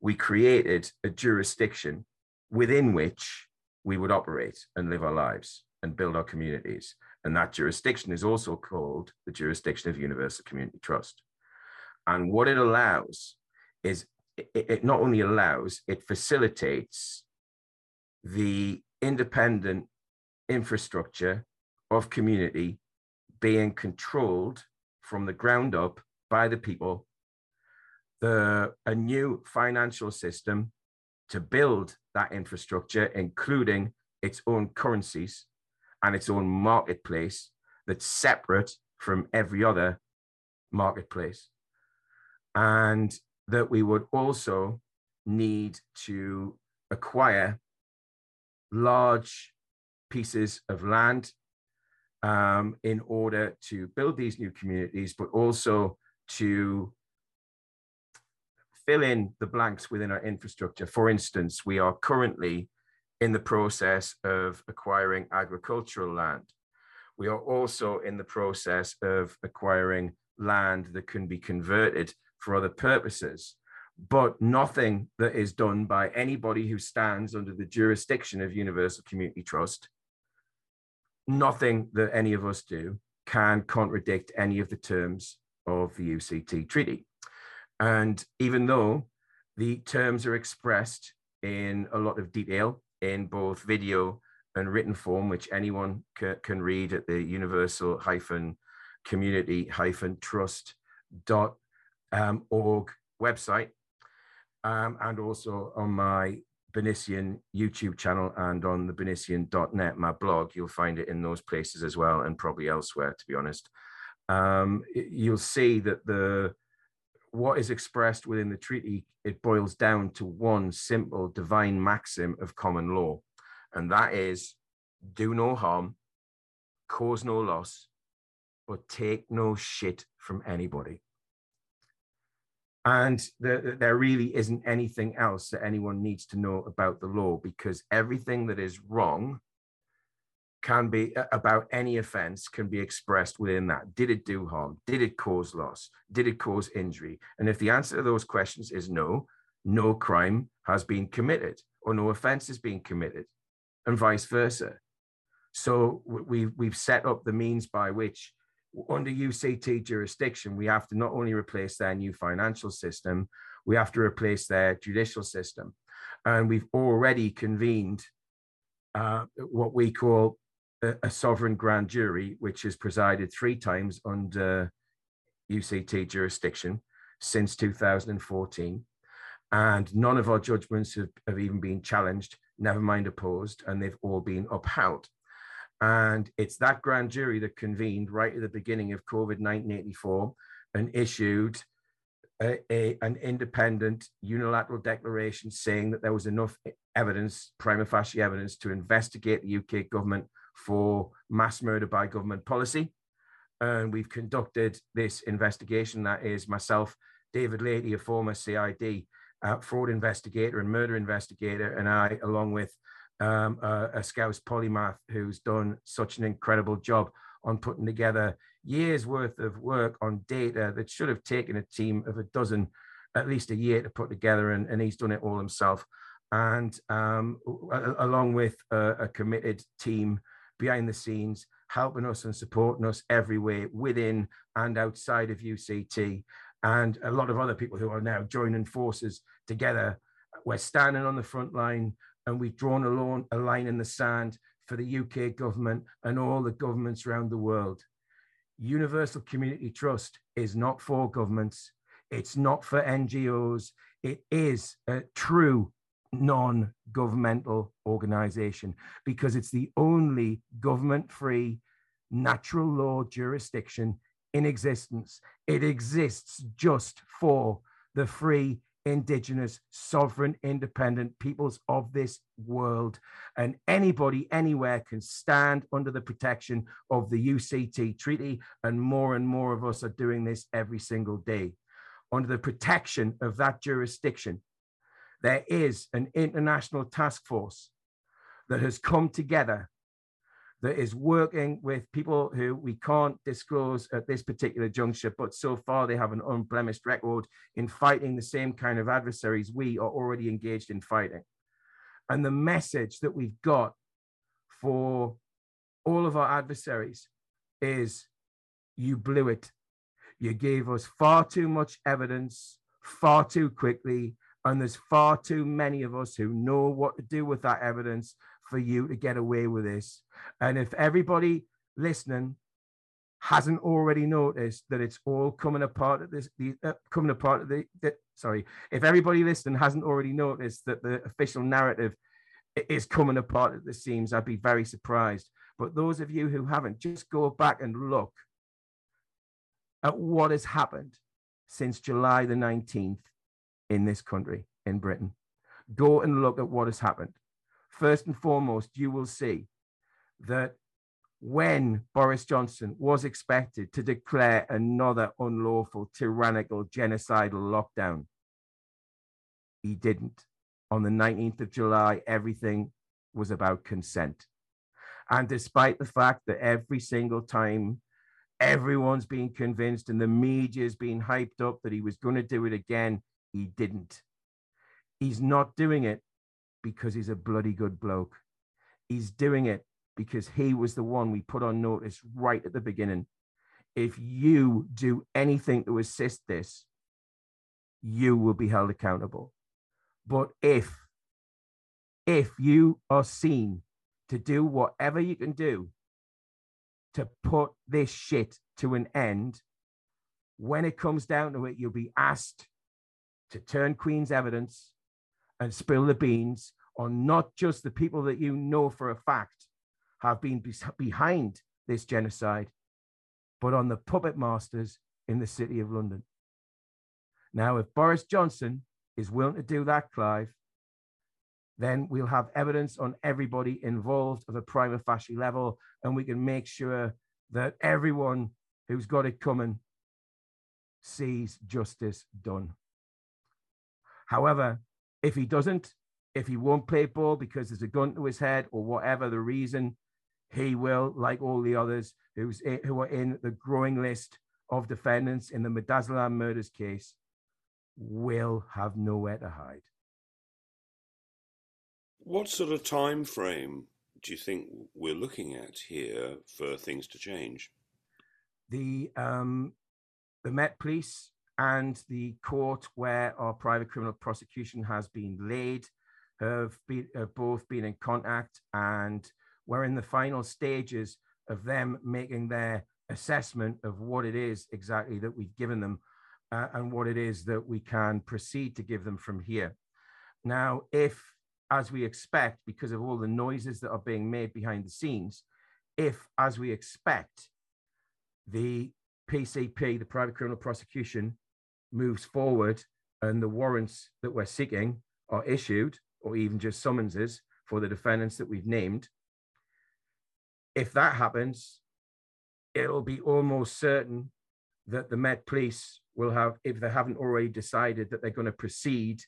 we created a jurisdiction within which we would operate and live our lives and build our communities. And that jurisdiction is also called the jurisdiction of Universal Community Trust. And what it allows is it, it not only allows, it facilitates the independent infrastructure of community being controlled from the ground up by the people, the a new financial system to build that infrastructure, including its own currencies and its own marketplace that's separate from every other marketplace. And that we would also need to acquire large pieces of land um, in order to build these new communities, but also to fill in the blanks within our infrastructure. For instance, we are currently in the process of acquiring agricultural land. We are also in the process of acquiring land that can be converted for other purposes, but nothing that is done by anybody who stands under the jurisdiction of Universal Community Trust, nothing that any of us do can contradict any of the terms of the UCT treaty. And even though the terms are expressed in a lot of detail in both video and written form, which anyone can read at the universal hyphen community hyphen trust dot um, org website, um, and also on my Bernician YouTube channel and on the Bernician.net, my blog. You'll find it in those places as well, and probably elsewhere, to be honest. Um, you'll see that the what is expressed within the treaty, it boils down to one simple divine maxim of common law, and that is do no harm, cause no loss, but take no shit from anybody. And the, there really isn't anything else that anyone needs to know about the law because everything that is wrong can be about any offense can be expressed within that. Did it do harm? Did it cause loss? Did it cause injury? And if the answer to those questions is no, no crime has been committed or no offense is being committed, and vice versa. So we've we've set up the means by which, under UCT jurisdiction, we have to not only replace their new financial system, we have to replace their judicial system, and we've already convened uh, what we call a, a, sovereign grand jury, which has presided three times under UCT jurisdiction since 2014. And none of our judgments have, have even been challenged, never mind opposed, and they've all been upheld. And it's that grand jury that convened right at the beginning of COVID 1984 and issued a, a, an independent unilateral declaration saying that there was enough evidence, prima facie evidence, to investigate the UK government for mass murder by government policy. And we've conducted this investigation. That is myself, David Latey, a former CID uh, fraud investigator and murder investigator, and I, along with um, a, a Scouse polymath who's done such an incredible job on putting together years worth of work on data that should have taken a team of a dozen, at least a year to put together, and, and he's done it all himself. And um, along with a, a committed team behind the scenes, helping us and supporting us every way within and outside of UCT, and a lot of other people who are now joining forces together. We're standing on the front line and we've drawn a, lawn, a line in the sand for the UK government and all the governments around the world. Universal Community Trust is not for governments, it's not for NGOs, it is a true non governmental organization because it's the only government free natural law jurisdiction in existence. It exists just for the free, indigenous, sovereign, independent peoples of this world. And anybody, anywhere can stand under the protection of the UCT Treaty. And more and more of us are doing this every single day. Under the protection of that jurisdiction, there is an international task force that has come together that is working with people who we can't disclose at this particular juncture, but so far they have an unblemished record in fighting the same kind of adversaries we are already engaged in fighting. And the message that we've got for all of our adversaries is you blew it. You gave us far too much evidence far too quickly. And there's far too many of us who know what to do with that evidence for you to get away with this. And if everybody listening hasn't already noticed that it's all coming apart at this, the, uh, coming apart at the, the, sorry, if everybody listening hasn't already noticed that the official narrative is coming apart at the seams, I'd be very surprised. But those of you who haven't, just go back and look at what has happened since July the 19th in this country, in Britain. Go and look at what has happened. First and foremost, you will see that when Boris Johnson was expected to declare another unlawful, tyrannical, genocidal lockdown, he didn't. On the 19th of July, everything was about consent. And despite the fact that every single time everyone's being convinced and the media's being hyped up that he was going to do it again, he didn't. He's not doing it because he's a bloody good bloke. He's doing it because he was the one we put on notice right at the beginning. If you do anything to assist this, you will be held accountable. But if if you are seen to do whatever you can do to put this shit to an end, when it comes down to it, you'll be asked to turn Queen's evidence and spill the beans on not just the people that you know for a fact have been be- behind this genocide, but on the puppet masters in the city of London. Now, if Boris Johnson is willing to do that, Clive, then we'll have evidence on everybody involved at a prima facie level, and we can make sure that everyone who's got it coming sees justice done. However, if he doesn't, if he won't play ball because there's a gun to his head or whatever the reason, he will, like all the others who's in, who are in the growing list of defendants in the Midazolam murders case, will have nowhere to hide. What sort of time frame do you think we're looking at here for things to change? The um, the Met Police and the court where our private criminal prosecution has been laid have, been, have both been in contact and we're in the final stages of them making their assessment of what it is exactly that we've given them uh, and what it is that we can proceed to give them from here. Now, if, as we expect, because of all the noises that are being made behind the scenes, if, as we expect, the PCP, the private criminal prosecution, moves forward and the warrants that we're seeking are issued, or even just summonses for the defendants that we've named, if that happens, it'll be almost certain that the Met Police will have, if they haven't already decided that they're going to proceed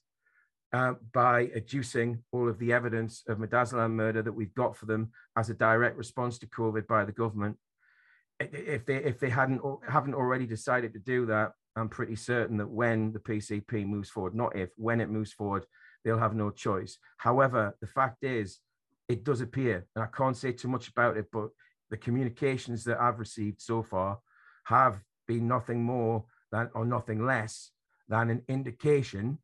uh, by adducing all of the evidence of Midazolam murder that we've got for them as a direct response to COVID by the government. If they if they hadn't haven't already decided to do that, I'm pretty certain that when the PCP moves forward, not if, when it moves forward, they'll have no choice. However, the fact is, it does appear, and I can't say too much about it, but the communications that I've received so far have been nothing more than, or nothing less than an indication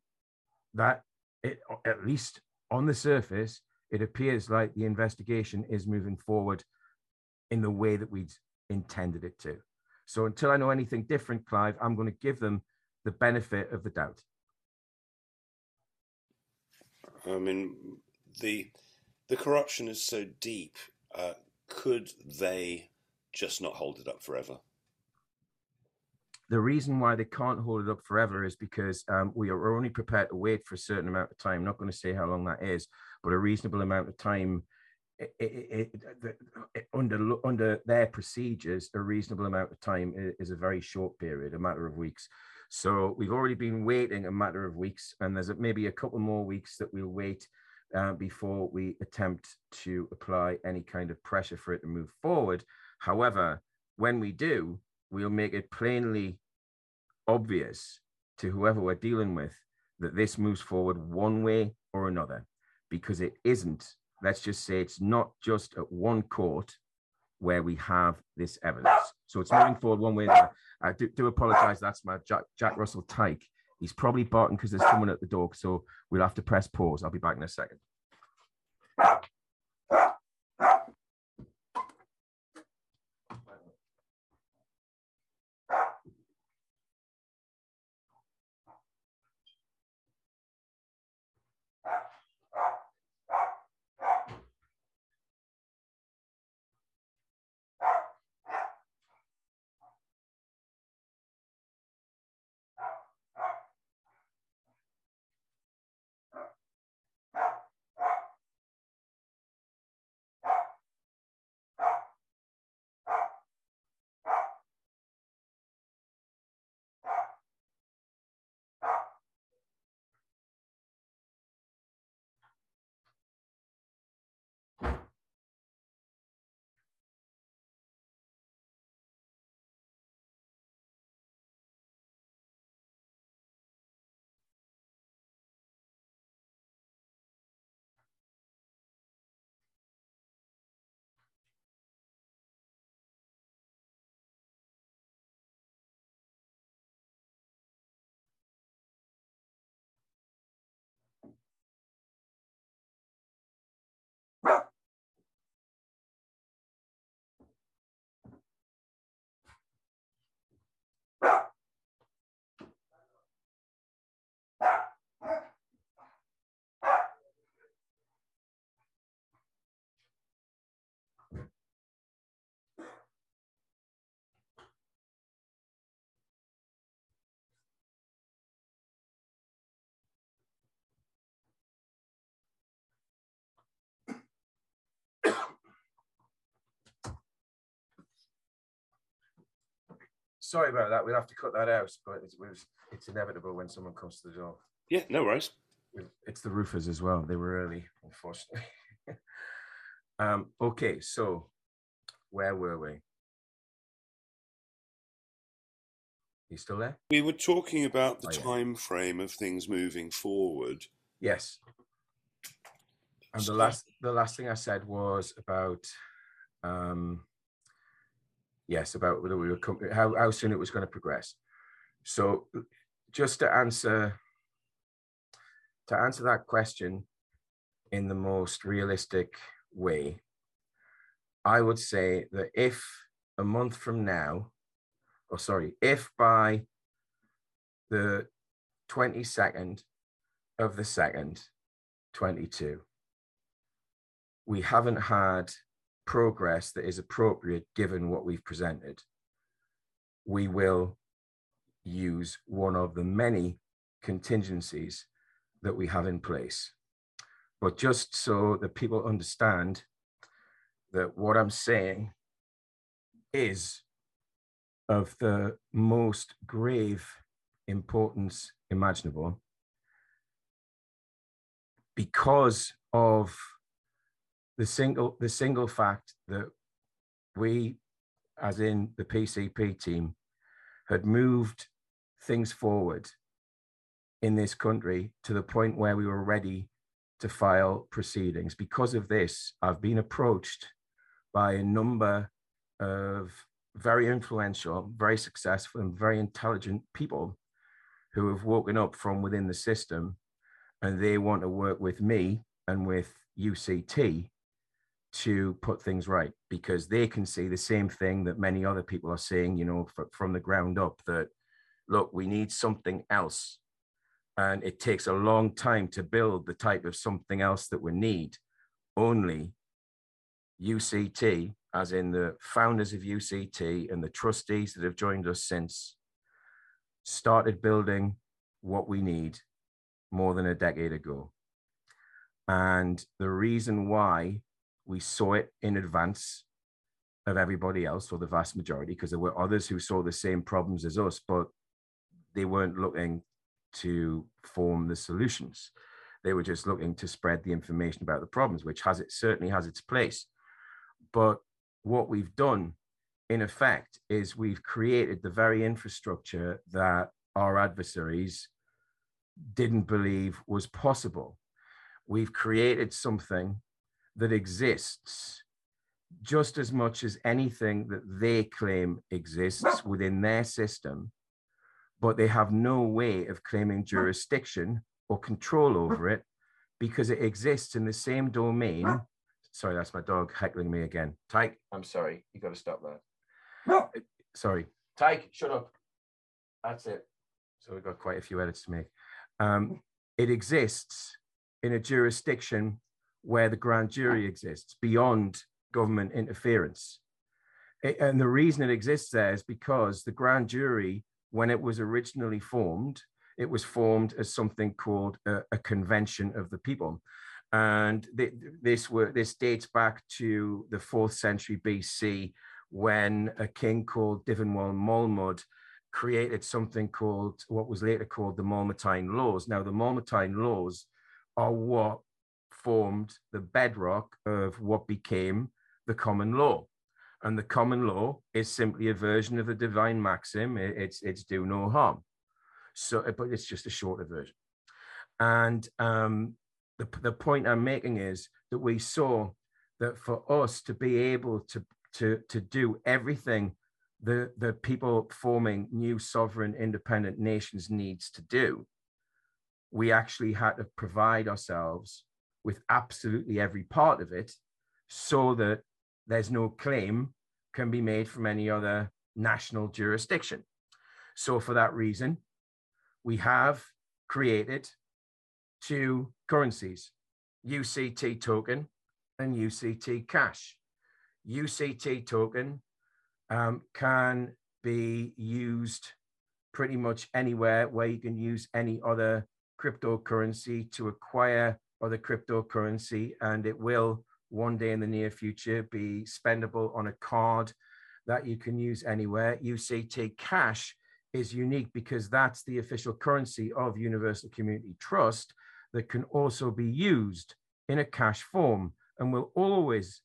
that it, at least on the surface, it appears like the investigation is moving forward in the way that we'd intended it to. So until I know anything different, Clive, I'm going to give them the benefit of the doubt. I mean, the the corruption is so deep. Uh, could they just not hold it up forever? The reason why they can't hold it up forever is because um, we are only prepared to wait for a certain amount of time. I'm not going to say how long that is, but a reasonable amount of time. It, it, it, under under their procedures, a reasonable amount of time is a very short period, a matter of weeks. So we've already been waiting a matter of weeks, and there's maybe a couple more weeks that we'll wait uh, before we attempt to apply any kind of pressure for it to move forward. However, when we do, we'll make it plainly obvious to whoever we're dealing with that this moves forward one way or another. because it isn't. Let's just say it's not just at one court where we have this evidence. So it's moving forward one way. I do, do apologize. That's my Jack, Jack Russell Tyke. He's probably barking because there's someone at the door. So we'll have to press pause. I'll be back in a second. Sorry about that. We'll have to cut that out, but it's, it's inevitable when someone comes to the door. Yeah, no worries. It's the roofers as well. They were early, unfortunately. (laughs) um, okay, so where were we? You still there? We were talking about the oh, time frame of things moving forward. Yes. And the last the last thing I said was about um, yes, about whether we were how how soon it was going to progress. So, just to answer to answer that question in the most realistic way, I would say that if a month from now, or sorry, if by the 22nd of the second, 22, we haven't had progress that is appropriate given what we've presented, we will use one of the many contingencies that we have in place. But just so that people understand that what I'm saying is of the most grave importance imaginable because of the single the single fact that we, as in the PCP team, had moved things forward in this country to the point where we were ready to file proceedings. Because of this, I've been approached by a number of very influential, very successful, and very intelligent people who have woken up from within the system and they want to work with me and with UCT to put things right because they can see the same thing that many other people are seeing, you know, from the ground up that, look, we need something else. And it takes a long time to build the type of something else that we need. Only UCT, as in the founders of UCT and the trustees that have joined us since, started building what we need more than a decade ago. And the reason why we saw it in advance of everybody else, or the vast majority, because there were others who saw the same problems as us, but they weren't looking to form the solutions. They were just looking to spread the information about the problems, which has it certainly has its place. But what we've done, in effect, is we've created the very infrastructure that our adversaries didn't believe was possible we've created something that exists just as much as anything that they claim exists within their system, but they have no way of claiming jurisdiction or control over it because it exists in the same domain. Sorry, that's my dog heckling me again. Tyke, I'm sorry. You got to stop that. Sorry. Tyke, shut up. That's it. So we've got quite a few edits to make. Um, it exists in a jurisdiction where the grand jury exists beyond government interference. It, and the reason it exists there is because the grand jury, when it was originally formed, it was formed as something called a, a convention of the people. And th- this, were, this dates back to the fourth century BC when a king called Dyfnwal Moelmud created something called what was later called the Molmutine Laws. Now, the Molmutine Laws are what formed the bedrock of what became the common law. And the common law is simply a version of the divine maxim. It's it's do no harm. So, but it's just a shorter version. And um, the the point I'm making is that we saw that for us to be able to to to do everything the the people forming new sovereign independent nations needs to do, we actually had to provide ourselves with absolutely every part of it so that there's no claim can be made from any other national jurisdiction. So, for that reason, we have created two currencies UCT token and UCT cash. UCT token um, can be used pretty much anywhere where you can use any other cryptocurrency to acquire other cryptocurrency, and it will one day in the near future be spendable on a card that you can use anywhere. UCT Cash is unique because that's the official currency of Universal Community Trust that can also be used in a cash form and will always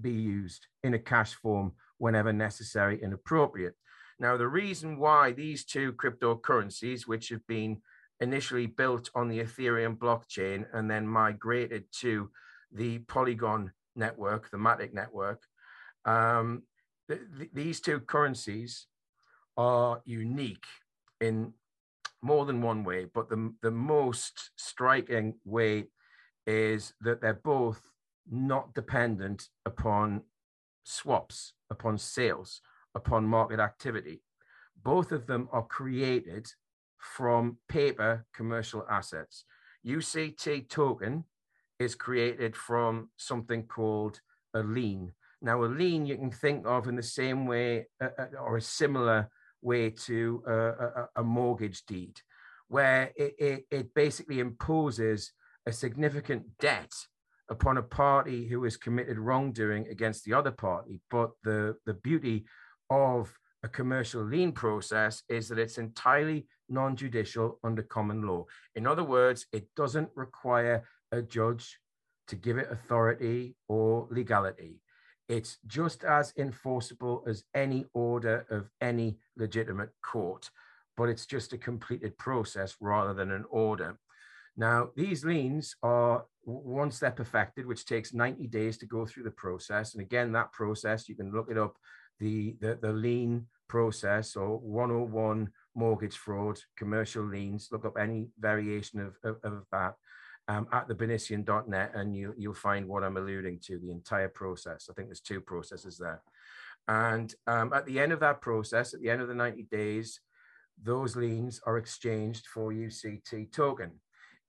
be used in a cash form whenever necessary and appropriate. Now, the reason why these two cryptocurrencies, which have been initially built on the Ethereum blockchain and then migrated to the Polygon network, the Matic network. Um, th- th- these two currencies are unique in more than one way, but the, the most striking way is that they're both not dependent upon swaps, upon sales, upon market activity. Both of them are created from paper commercial assets. UCT token is created from something called a lien. Now, a lien you can think of in the same way uh, uh or a similar way to a, a, mortgage deed, where it, it, it basically imposes a significant debt upon a party who has committed wrongdoing against the other party. But the, the beauty of a commercial lien process is that it's entirely non judicial under common law. In other words, it doesn't require a judge to give it authority or legality. It's just as enforceable as any order of any legitimate court, but it's just a completed process rather than an order. Now, these liens are once they're perfected, which takes 90 days to go through the process. And again, that process, you can look it up, the, the, the lien process or 101 mortgage fraud, commercial liens, look up any variation of, of, of that um, at thebernician.net and you, you'll find what I'm alluding to, the entire process. I think there's two processes there. And um, at the end of that process, at the end of the 90 days, those liens are exchanged for UCT token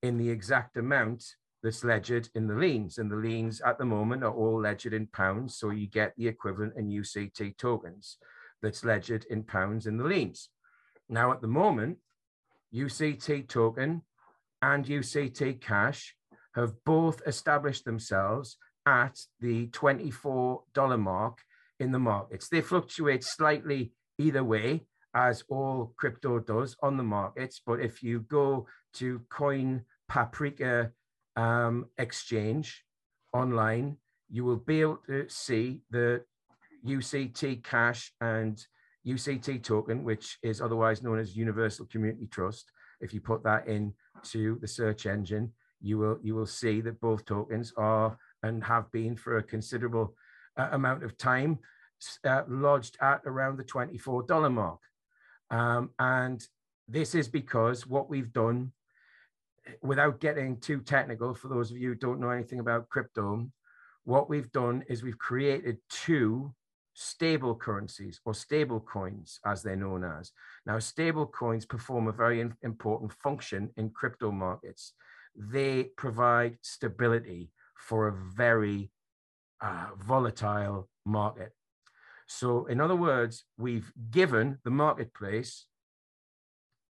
in the exact amount that's ledgered in the liens. And the liens at the moment are all ledgered in pounds. So you get the equivalent in UCT tokens that's ledgered in pounds in the liens. Now, at the moment, UCT token and UCT Cash have both established themselves at the $24 mark in the markets. They fluctuate slightly either way, as all crypto does on the markets. But if you go to Coin Paprika um, Exchange online, you will be able to see the UCT Cash and UCT token, which is otherwise known as Universal Community Trust. If you put that in to the search engine, you will you will see that both tokens are and have been for a considerable uh, amount of time uh, lodged at around the $24 mark. Um, and this is because what we've done, without getting too technical, for those of you who don't know anything about crypto, what we've done is we've created two stable currencies or stable coins, as they're known as. Now, stable coins perform a very important function in crypto markets. They provide stability for a very uh, volatile market. So, in other words, we've given the marketplace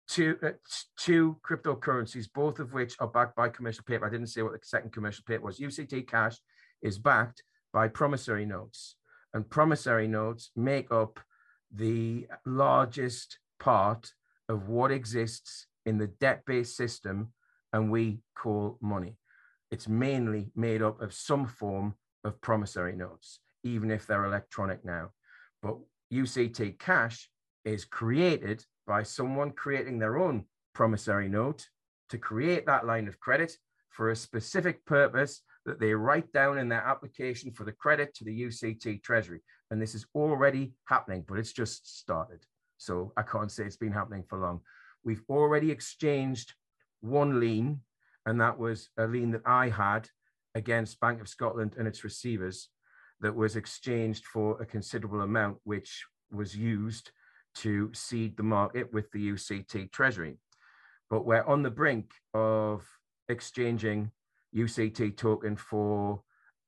two, uh, two cryptocurrencies, both of which are backed by commercial paper. I didn't say what the second commercial paper was. UCT Cash is backed by promissory notes and promissory notes make up the largest part of what exists in the debt based system and we call money. It's mainly made up of some form of promissory notes, even if they're electronic now. But UCT cash is created by someone creating their own promissory note to create that line of credit for a specific purpose that they write down in their application for the credit to the UCT Treasury. And this is already happening, but it's just started. So I can't say it's been happening for long. We've already exchanged one lien, and that was a lien that I had against Bank of Scotland and its receivers that was exchanged for a considerable amount, which was used to seed the market with the UCT Treasury. But we're on the brink of exchanging UCT token for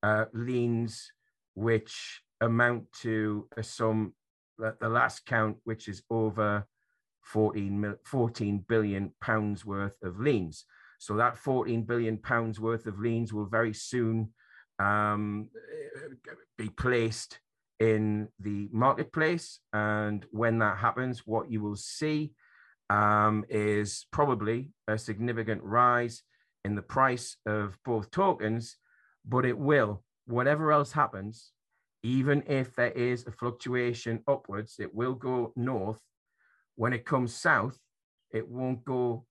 uh, liens which amount to a sum the last count, which is over 14, 14 billion pounds worth of liens. So that 14 billion pounds worth of liens will very soon um, be placed in the marketplace. And when that happens, what you will see um, is probably a significant rise in the price of both tokens, but it will, whatever else happens, even if there is a fluctuation upwards, it will go north. When it comes south, it won't go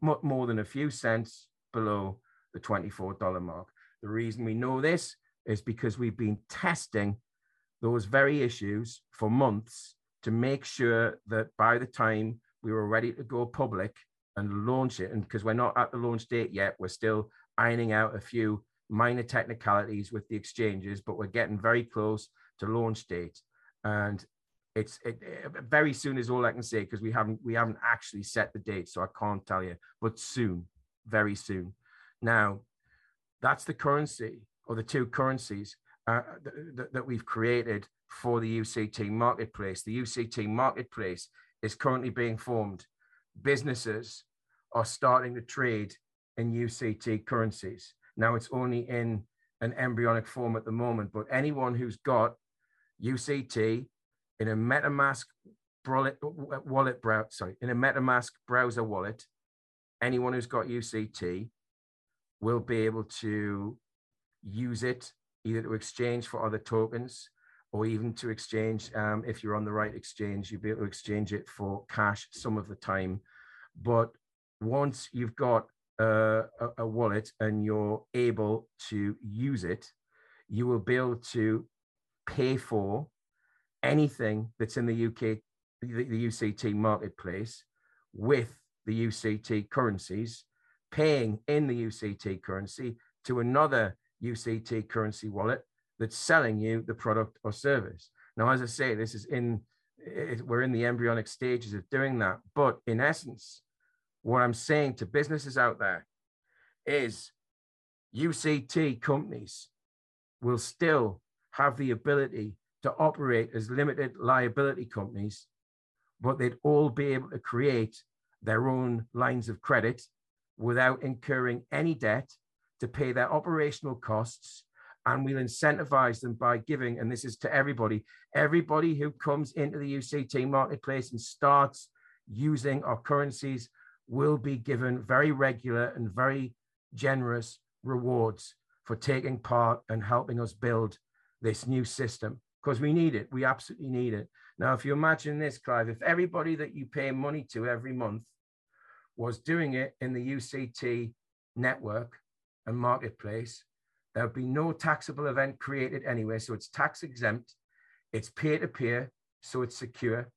much more than a few cents below the $24 mark. The reason we know this is because we've been testing those very issues for months to make sure that by the time we were ready to go public, and launch it. And because we're not at the launch date yet, we're still ironing out a few minor technicalities with the exchanges, but we're getting very close to launch date. And it's it, it, very soon is all I can say because we haven't we haven't actually set the date, so I can't tell you. But soon, very soon. Now, that's the currency or the two currencies uh, th- that we've created for the UCT marketplace. The UCT marketplace is currently being formed businesses are starting to trade in UCT currencies. Now it's only in an embryonic form at the moment, but anyone who's got UCT in a MetaMask wallet, sorry, in a MetaMask browser wallet, anyone who's got UCT will be able to use it either to exchange for other tokens or even to exchange. Um, if you're on the right exchange, you'll be able to exchange it for cash some of the time. But once you've got a, a wallet and you're able to use it, you will be able to pay for anything that's in the UK, the, the UCT marketplace with the UCT currencies, paying in the UCT currency to another UCT currency wallet that's selling you the product or service. Now, as I say, this is in it, we're in the embryonic stages of doing that, but in essence, what I'm saying to businesses out there is UCT companies will still have the ability to operate as limited liability companies, but they'd all be able to create their own lines of credit without incurring any debt to pay their operational costs and we'll incentivize them by giving, and this is to everybody, everybody who comes into the UCT marketplace and starts using our currencies will be given very regular and very generous rewards for taking part and helping us build this new system because we need it. We absolutely need it. Now, if you imagine this, Clive, if everybody that you pay money to every month was doing it in the UCT network and marketplace. there would be no taxable event created anyway, so it's tax exempt. It's peer to peer, so it's secure.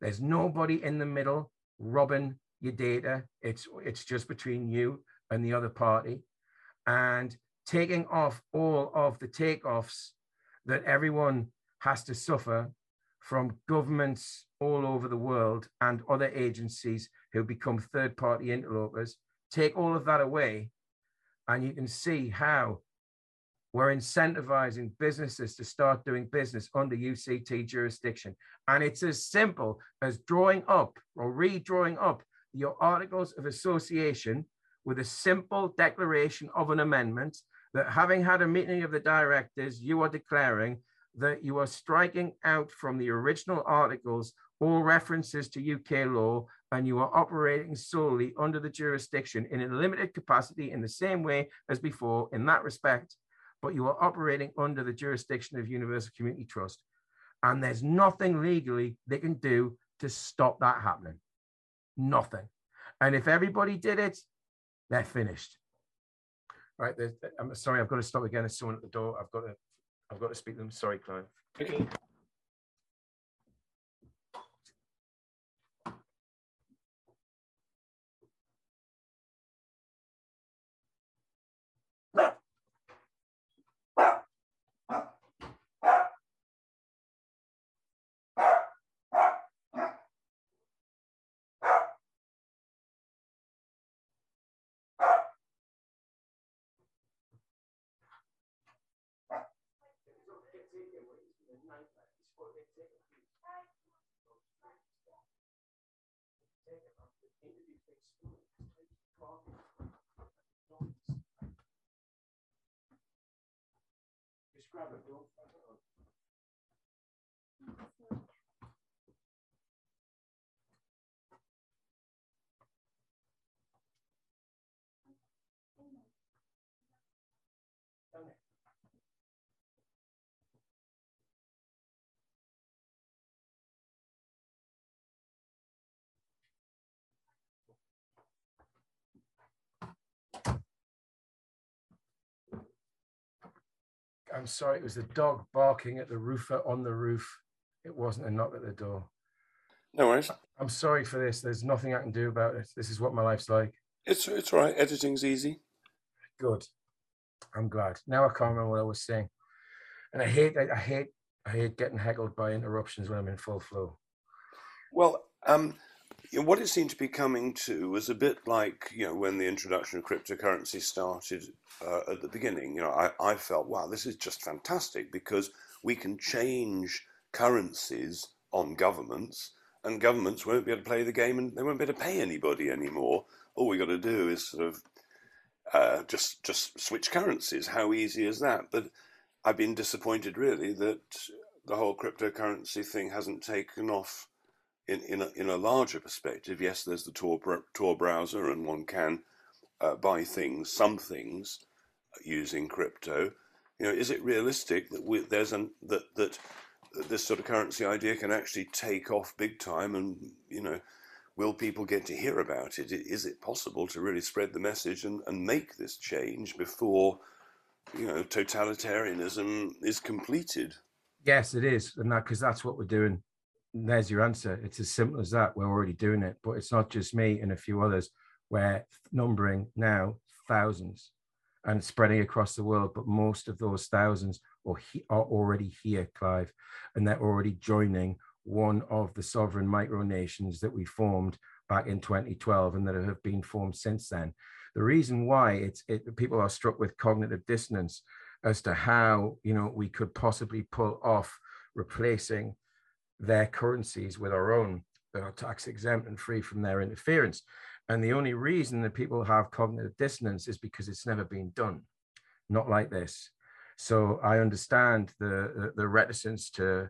There's nobody in the middle robbing your data. It's it's just between you and the other party, and taking off all of the takeoffs that everyone has to suffer from governments all over the world and other agencies who become third party interlopers. Take all of that away, and you can see how we're incentivizing businesses to start doing business under UCT jurisdiction. And it's as simple as drawing up or redrawing up your articles of association with a simple declaration of an amendment that having had a meeting of the directors, you are declaring that you are striking out from the original articles all references to UK law and you are operating solely under the jurisdiction in a limited capacity in the same way as before in that respect, but you are operating under the jurisdiction of Universal Community Trust. And there's nothing legally they can do to stop that happening. Nothing. And if everybody did it, they're finished. Right. I'm sorry, I've got to stop again. There's someone at the door. I've got to I've got to speak to them. Sorry, Clive. Okay. por etc. I'm sorry, it was the dog barking at the roofer on the roof. It wasn't a knock at the door. No worries. I'm sorry for this. There's nothing I can do about it. This is what my life's like. It's it's all right. Editing's easy. Good. I'm glad. Now I can't remember what I was saying. And I hate I, I hate I hate getting heckled by interruptions when I'm in full flow. Well, um, what it seemed to be coming to was a bit like you know when the introduction of cryptocurrency started uh, at the beginning. You know, I, I felt wow, this is just fantastic because we can change currencies on governments, and governments won't be able to play the game, and they won't be able to pay anybody anymore. All we got to do is sort of uh, just just switch currencies. How easy is that? But I've been disappointed really that the whole cryptocurrency thing hasn't taken off in in a, in a larger perspective, yes, there's the Tor Tor browser, and one can uh, buy things, some things, using crypto. You know, is it realistic that we, there's an that that this sort of currency idea can actually take off big time, and you know, will people get to hear about it? Is it possible to really spread the message and, and make this change before you know totalitarianism is completed? Yes, it is, and that because that's what we're doing there's your answer. It's as simple as that. We're already doing it, but it's not just me and a few others. We're numbering now thousands and spreading across the world, but most of those thousands are, he, are already here, Clive, and they're already joining one of the sovereign micronations that we formed back in 2012 and that have been formed since then. The reason why it's it, people are struck with cognitive dissonance as to how you know we could possibly pull off replacing their currencies with our own that are tax exempt and free from their interference. And the only reason that people have cognitive dissonance is because it's never been done, not like this. So I understand the the, the reticence to,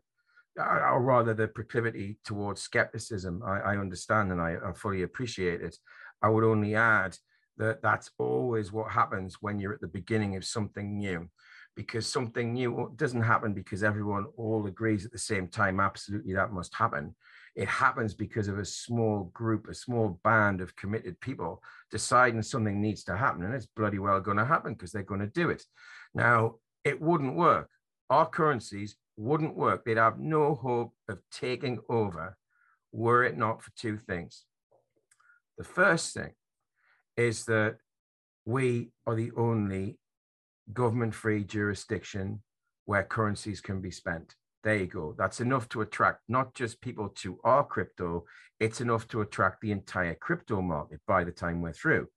uh, or rather the proclivity towards skepticism. I, I understand and I, I fully appreciate it. I would only add that that's always what happens when you're at the beginning of something new because something new doesn't happen because everyone all agrees at the same time. Absolutely, that must happen. It happens because of a small group, a small band of committed people deciding something needs to happen. And it's bloody well going to happen because they're going to do it. Now, it wouldn't work. Our currencies wouldn't work. They'd have no hope of taking over were it not for two things. The first thing is that we are the only government free jurisdiction where currencies can be spent. There you go. That's enough to attract not just people to our crypto, it's enough to attract the entire crypto market by the time we're through.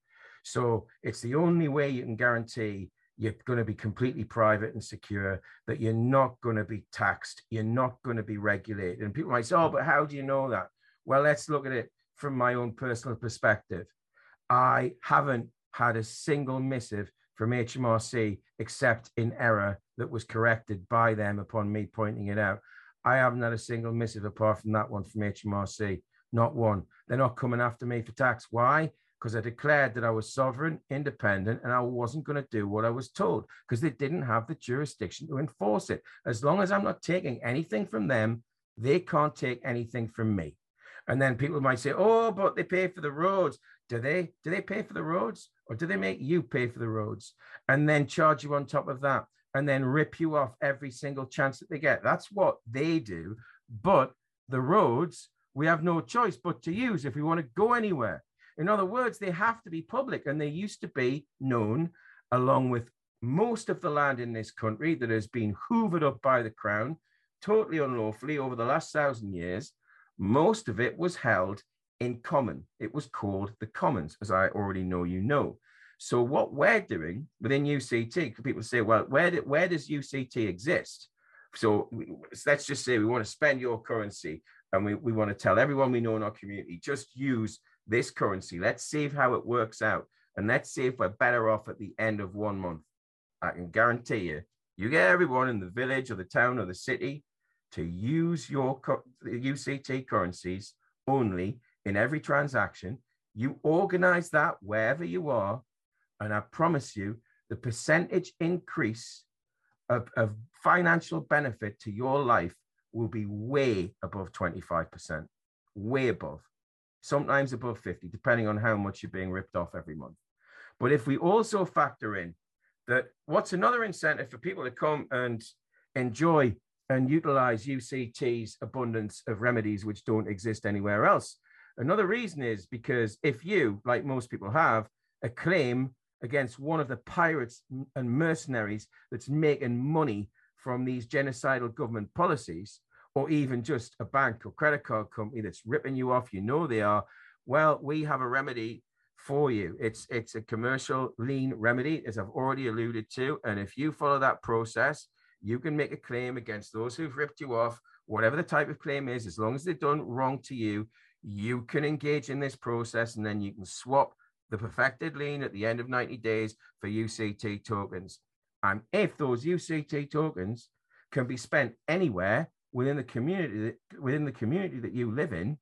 So it's the only way you can guarantee you're going to be completely private and secure, that you're not going to be taxed, you're not going to be regulated. And people might say, oh, but how do you know that? Well, let's look at it from my own personal perspective. I haven't had a single missive from HMRC except in error that was corrected by them upon me pointing it out. I haven't had a single missive apart from that one from HMRC, not one. They're not coming after me for tax. Why? Because I declared that I was sovereign, independent, and I wasn't going to do what I was told because they didn't have the jurisdiction to enforce it. As long as I'm not taking anything from them, they can't take anything from me. And then people might say, "Oh, but they pay for the roads." Do they? Do they pay for the roads, or do they make you pay for the roads and then charge you on top of that? and then rip you off every single chance that they get. That's what they do. But the roads, we have no choice but to use if we want to go anywhere. In other words, they have to be public, and they used to be known along with most of the land in this country that has been hoovered up by the crown totally unlawfully over the last thousand years. Most of it was held in common. It was called the Commons, as I already know you know. So what we're doing within UCT, people say, well, where, do, where does UCT exist? So let's just say we want to spend your currency and we, we want to tell everyone we know in our community, just use this currency. Let's see how it works out. And let's see if we're better off at the end of one month. I can guarantee you, you get everyone in the village or the town or the city to use your UCT currencies only in every transaction. You organize that wherever you are and I promise you, the percentage increase of, of financial benefit to your life will be way above 25%, way above, sometimes above 50, depending on how much you're being ripped off every month. But if we also factor in that what's another incentive for people to come and enjoy and utilize UCT's abundance of remedies which don't exist anywhere else. Another reason is because if you, like most people have, a claim against one of the pirates and mercenaries that's making money from these genocidal government policies, or even just a bank or credit card company that's ripping you off, you know they are. Well, we have a remedy for you. It's it's a commercial lien remedy, as I've already alluded to. And if you follow that process, you can make a claim against those who've ripped you off, whatever the type of claim is, as long as they've done wrong to you, you can engage in this process and then you can swap the perfected lien at the end of 90 days for UCT tokens. And if those UCT tokens can be spent anywhere within the community that, within the community that you live in,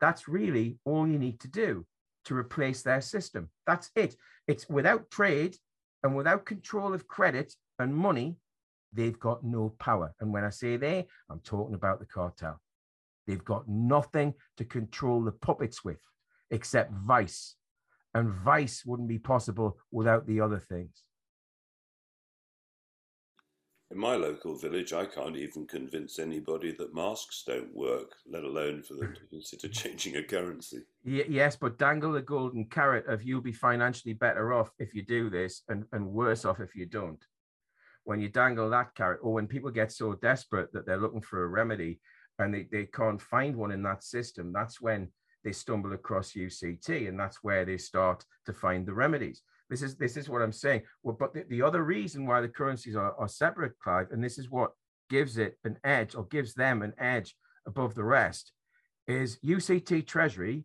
that's really all you need to do to replace their system. That's it. It's without trade and without control of credit and money, they've got no power. And when I say they, I'm talking about the cartel. They've got nothing to control the puppets with except vice and vice wouldn't be possible without the other things. In my local village, I can't even convince anybody that masks don't work, let alone for them to (laughs) consider changing a currency. yes, but dangle the golden carrot of you'll be financially better off if you do this and, and worse off if you don't. When you dangle that carrot, or when people get so desperate that they're looking for a remedy and they, they can't find one in that system, that's when they stumble across UCT, and that's where they start to find the remedies. This is this is what I'm saying. Well, but the, the other reason why the currencies are, are separate, Clive, and this is what gives it an edge or gives them an edge above the rest, is UCT Treasury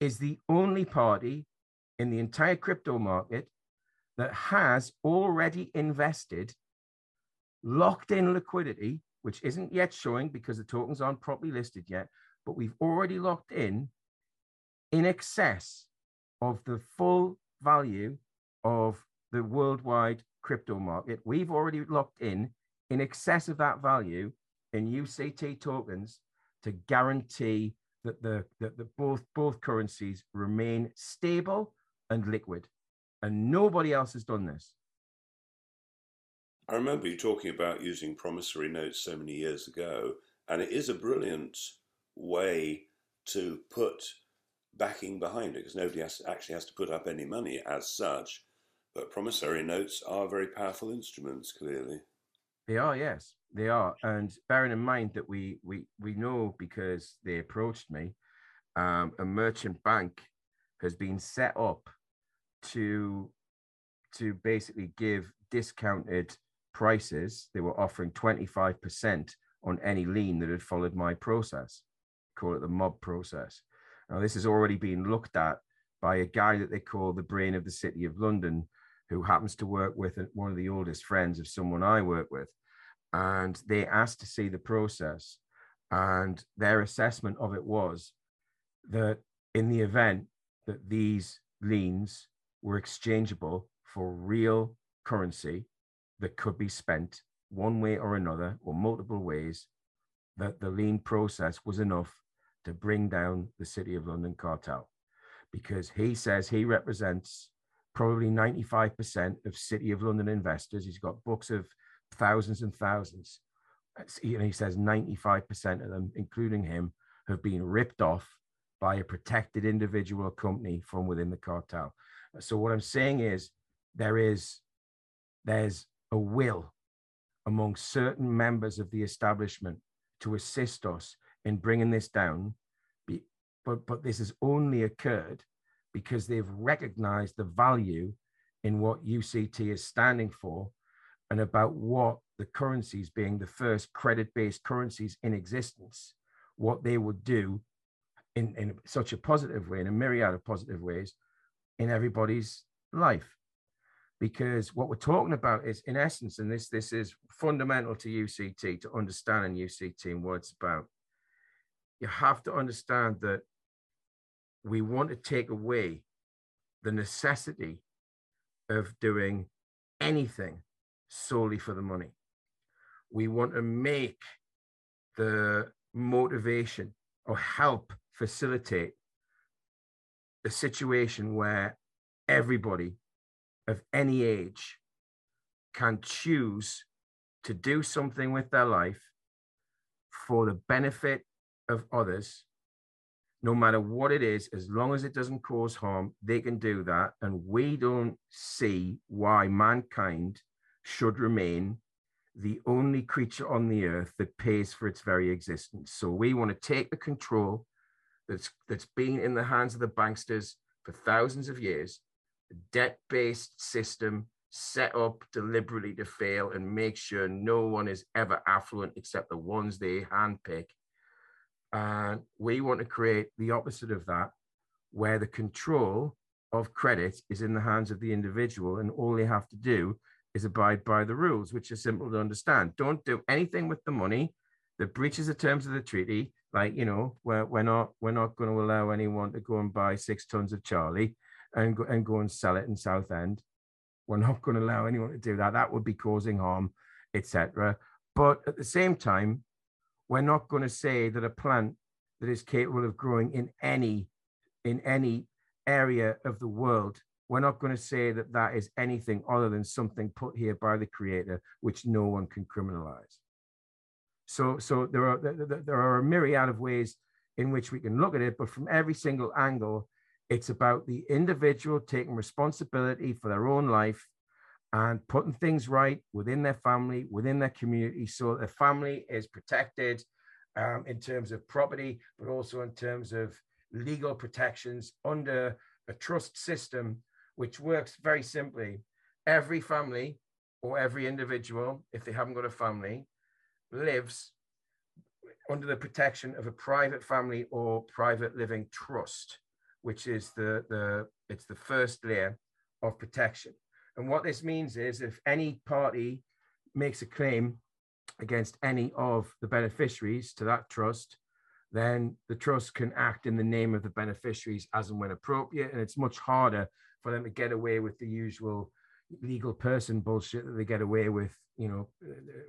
is the only party in the entire crypto market that has already invested locked in liquidity, which isn't yet showing because the tokens aren't properly listed yet, but we've already locked in in excess of the full value of the worldwide crypto market. We've already locked in in excess of that value in UCT tokens to guarantee that the that the both both currencies remain stable and liquid. And nobody else has done this. I remember you talking about using promissory notes so many years ago, and it is a brilliant way to put backing behind it because nobody has, actually has to put up any money as such. But promissory notes are very powerful instruments, clearly. They are, yes, they are. And bearing in mind that we we we know because they approached me, um, a merchant bank has been set up to to basically give discounted prices. They were offering 25% on any lien that had followed my process. Call it the mob process. Now, this has already been looked at by a guy that they call the brain of the city of London, who happens to work with one of the oldest friends of someone I work with. And they asked to see the process. And their assessment of it was that in the event that these liens were exchangeable for real currency that could be spent one way or another or multiple ways, that the lien process was enough to bring down the City of London cartel because he says he represents probably 95% of City of London investors. He's got books of thousands and thousands. And he says 95% of them, including him, have been ripped off by a protected individual or company from within the cartel. So what I'm saying is there is there's a will among certain members of the establishment to assist us in bringing this down. But, but this has only occurred because they've recognized the value in what UCT is standing for and about what the currencies being the first credit based currencies in existence, what they would do in, in such a positive way, in a myriad of positive ways in everybody's life. Because what we're talking about is, in essence, and this, this is fundamental to UCT to understand in UCT and what it's about you have to understand that we want to take away the necessity of doing anything solely for the money. We want to make the motivation or help facilitate a situation where everybody of any age can choose to do something with their life for the benefit of others, no matter what it is, as long as it doesn't cause harm, they can do that. And we don't see why mankind should remain the only creature on the earth that pays for its very existence. So we want to take the control that's that's been in the hands of the banksters for thousands of years, a debt-based system set up deliberately to fail and make sure no one is ever affluent except the ones they handpick and we want to create the opposite of that, where the control of credit is in the hands of the individual, and all they have to do is abide by the rules, which are simple to understand. Don't do anything with the money that breaches the terms of the treaty. Like you know, we're, we're not we're not going to allow anyone to go and buy six tons of Charlie and go, and go and sell it in Southend. We're not going to allow anyone to do that. That would be causing harm, etc. But at the same time, we're not going to say that a plant that is capable of growing in any in any area of the world we're not going to say that that is anything other than something put here by the creator which no one can criminalize so so there are there are a myriad of ways in which we can look at it but from every single angle it's about the individual taking responsibility for their own life and putting things right within their family, within their community, so their family is protected um, in terms of property, but also in terms of legal protections under a trust system, which works very simply. Every family or every individual, if they haven't got a family, lives under the protection of a private family or private living trust, which is the, the it's the first layer of protection. And what this means is if any party makes a claim against any of the beneficiaries to that trust, then the trust can act in the name of the beneficiaries as and when appropriate. And it's much harder for them to get away with the usual, legal person bullshit that they get away with, you know,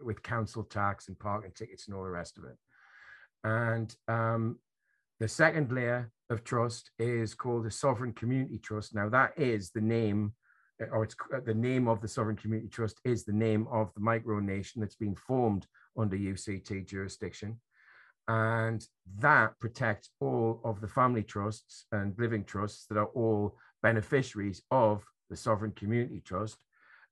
with council tax and parking tickets and all the rest of it. And um, the second layer of trust is called the sovereign community trust. Now that is the name, uh, or it's uh, the name of the sovereign community trust is the name of the micronation that's been formed under UCT jurisdiction. And that protects all of the family trusts and living trusts that are all beneficiaries of the sovereign community trust.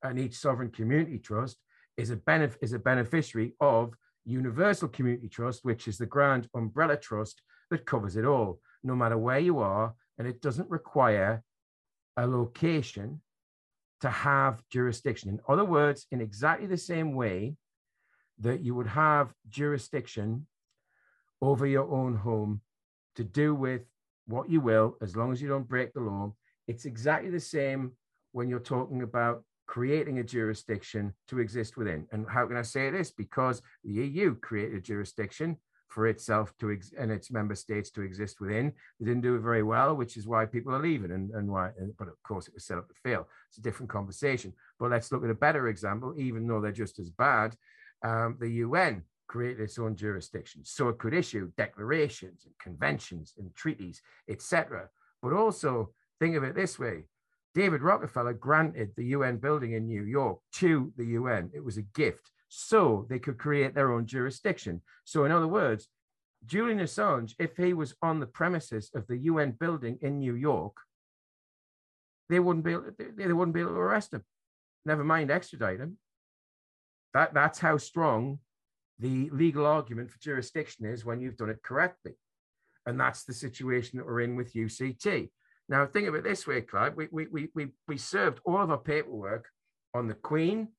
And each sovereign community trust is a, benef- is a beneficiary of universal community trust, which is the grand umbrella trust that covers it all, no matter where you are. And it doesn't require a location to have jurisdiction. In other words, in exactly the same way that you would have jurisdiction over your own home to do with what you will, as long as you don't break the law. It's exactly the same when you're talking about creating a jurisdiction to exist within. And how can I say this? Because the EU created a jurisdiction for itself to ex- and its member states to exist within. They didn't do it very well, which is why people are leaving and, and why, and, but of course it was set up to fail. It's a different conversation. But let's look at a better example, even though they're just as bad. Um, the UN created its own jurisdiction. So it could issue declarations and conventions and treaties, etc. But also think of it this way. David Rockefeller granted the UN building in New York to the UN. It was a gift so they could create their own jurisdiction. So, in other words, Julian Assange, if he was on the premises of the UN building in New York, they wouldn't be able, they wouldn't be able to arrest him. Never mind extradite him. That that's how strong the legal argument for jurisdiction is when you've done it correctly. And that's the situation that we're in with UCT. Now, think of it this way, Clive. We, we, we, we, we served all of our paperwork on the Queen,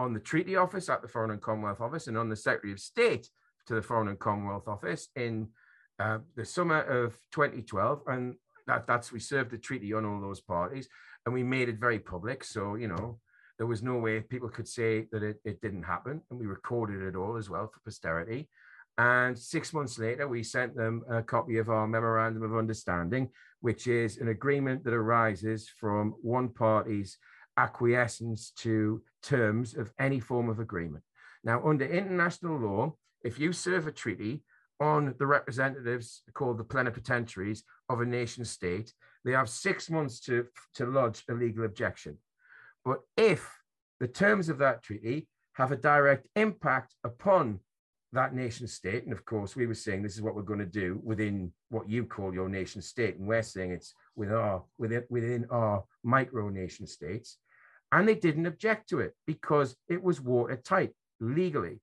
on the Treaty Office at the Foreign and Commonwealth Office, and on the Secretary of State to the Foreign and Commonwealth Office in uh, the summer of 2012. And that, that's we served the treaty on all those parties and we made it very public. So, you know, there was no way people could say that it, it didn't happen. And we recorded it all as well for posterity. And six months later, we sent them a copy of our Memorandum of Understanding, which is an agreement that arises from one party's acquiescence to terms of any form of agreement. Now, under international law, if you serve a treaty on the representatives called the plenipotentiaries of a nation state, they have six months to, to lodge a legal objection. But if the terms of that treaty have a direct impact upon that nation state, and of course, we were saying this is what we're going to do within what you call your nation state, and we're saying it's within our within, within our micro nation states, and they didn't object to it because it was watertight legally,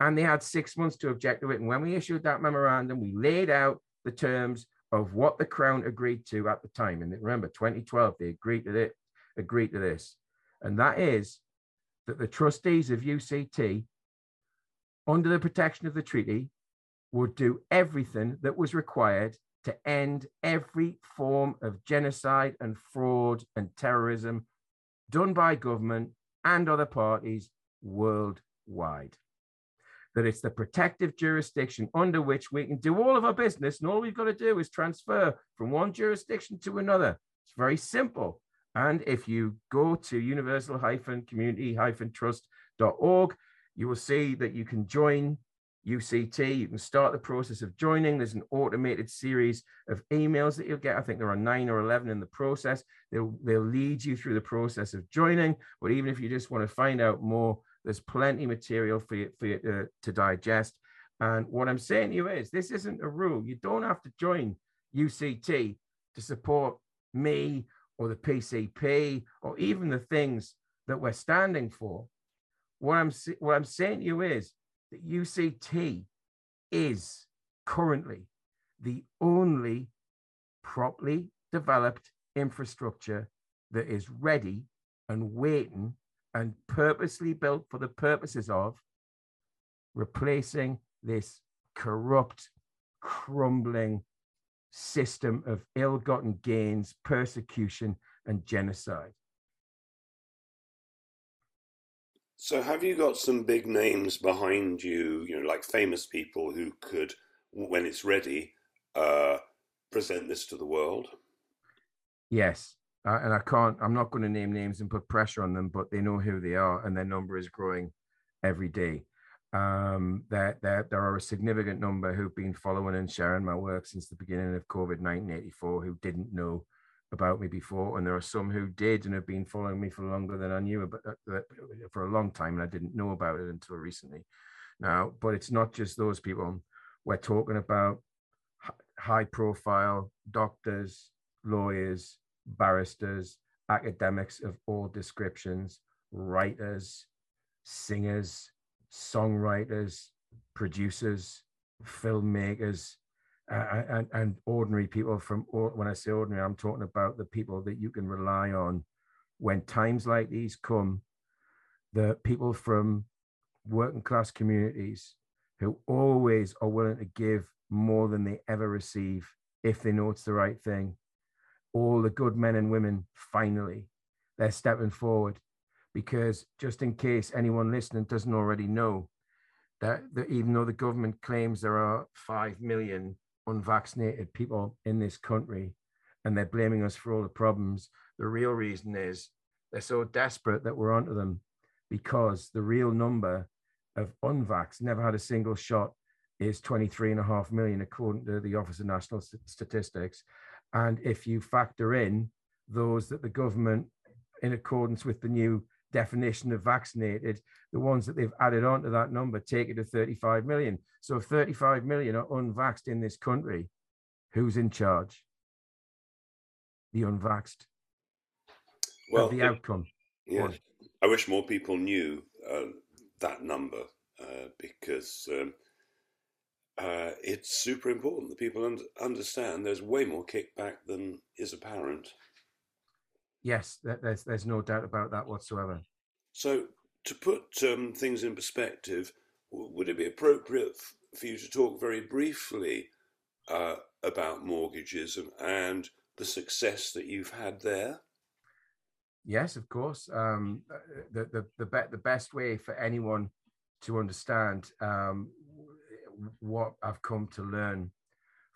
and they had six months to object to it. And when we issued that memorandum, we laid out the terms of what the Crown agreed to at the time. And remember, 2012, they agreed to it, agreed to this and that is that the trustees of UCT, under the protection of the treaty, would do everything that was required to end every form of genocide and fraud and terrorism done by government and other parties worldwide. That it's the protective jurisdiction under which we can do all of our business, and all we've got to do is transfer from one jurisdiction to another. It's very simple. And if you go to universal-community-trust.org, you will see that you can join UCT. You can start the process of joining. There's an automated series of emails that you'll get. I think there are nine or 11 in the process. They'll, they'll lead you through the process of joining. But even if you just want to find out more, there's plenty material for you, for you to, to digest. And what I'm saying to you is this isn't a rule. You don't have to join UCT to support me or the PCP or even the things that we're standing for. What I'm, what I'm saying to you is that UCT is currently the only properly developed infrastructure that is ready and waiting and purposely built for the purposes of replacing this corrupt, crumbling system of ill gotten gains, persecution, and genocide. So, have you got some big names behind you, you know, like famous people who could, when it's ready, uh, present this to the world? Yes. uh, and I can't, I'm not going to name names and put pressure on them, but they know who they are, and their number is growing every day. Um, there, there, there are a significant number who've been following and sharing my work since the beginning of COVID 1984 who didn't know about me before, and there are some who did and have been following me for longer than I knew about uh, for a long time, and I didn't know about it until recently. Now, but it's not just those people. We're talking about high profile doctors, lawyers, barristers, academics of all descriptions, writers, singers, songwriters, producers, filmmakers, and, and ordinary people from when I say ordinary, I'm talking about the people that you can rely on when times like these come. The people from working class communities who always are willing to give more than they ever receive if they know it's the right thing. All the good men and women, finally, they're stepping forward because just in case anyone listening doesn't already know, that, that even though the government claims there are 5 million unvaccinated people in this country and they're blaming us for all the problems. The real reason is they're so desperate that we're onto them because the real number of unvax never had a single shot is 23 and a half million according to the office of national statistics and if you factor in those that the government in accordance with the new definition of vaccinated, the ones that they've added on to that number take it to 35 million. So if 35 million are unvaxxed in this country, who's in charge? The unvaxxed. Well, the outcome. Yeah, I wish more people knew uh, that number uh, because um, uh, it's super important that people un- understand there's way more kickback than is apparent. Yes, there's there's no doubt about that whatsoever. So, to put um, things in perspective, would it be appropriate for you to talk very briefly uh, about mortgages and, and, the success that you've had there? Yes, of course. Um, uh, the the the, be- the best way for anyone to understand um, what I've come to learn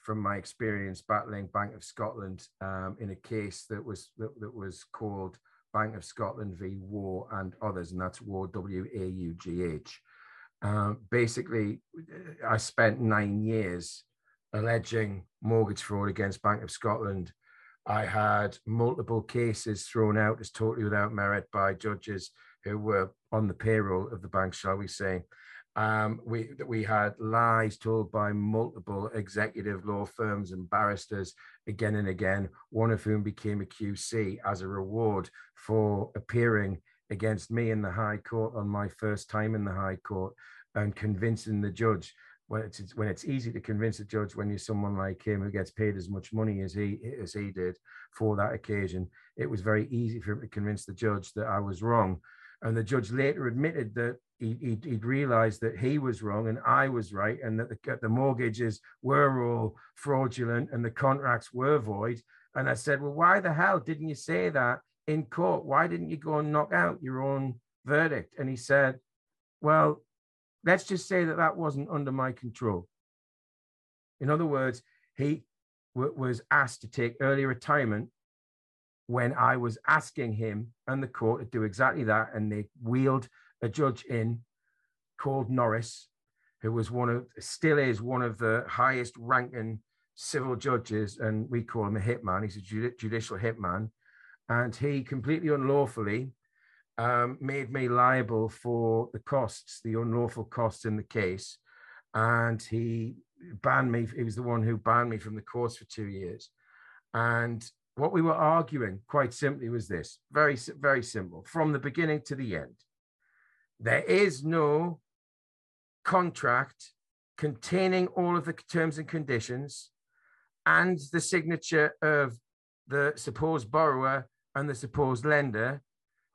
from my experience battling Bank of Scotland um, in a case that was that, that, was called Bank of Scotland v Waugh and others, and that's Waugh W A U G H. Um, basically, uh, I spent nine years alleging mortgage fraud against Bank of Scotland. I had multiple cases thrown out as totally without merit by judges who were on the payroll of the bank, shall we say. Um, we we had lies told by multiple executive law firms and barristers again and again. One of whom became a QC as a reward for appearing against me in the High Court on my first time in the High Court and convincing the judge. When it's when it's easy to convince a judge when you're someone like him who gets paid as much money as he as he did for that occasion, it was very easy for him to convince the judge that I was wrong. And the judge later admitted that he, he'd, he'd, realized that he was wrong and I was right, and that the, the mortgages were all fraudulent and the contracts were void. And I said, Well, why the hell didn't you say that in court? Why didn't you go and knock out your own verdict? And he said, Well, let's just say that that wasn't under my control. In other words, he w- was asked to take early retirement when I was asking him and the court to do exactly that. And they wheeled a judge in called Norris, who was one of, still is one of the highest ranking civil judges, and we call him a hitman. He's a judicial hitman. And he completely unlawfully um, made me liable for the costs, the unlawful costs in the case. And he banned me, he was the one who banned me from the course for two years. And what we were arguing, quite simply, was this very, very simple from the beginning to the end. There is no contract containing all of the terms and conditions and the signature of the supposed borrower and the supposed lender,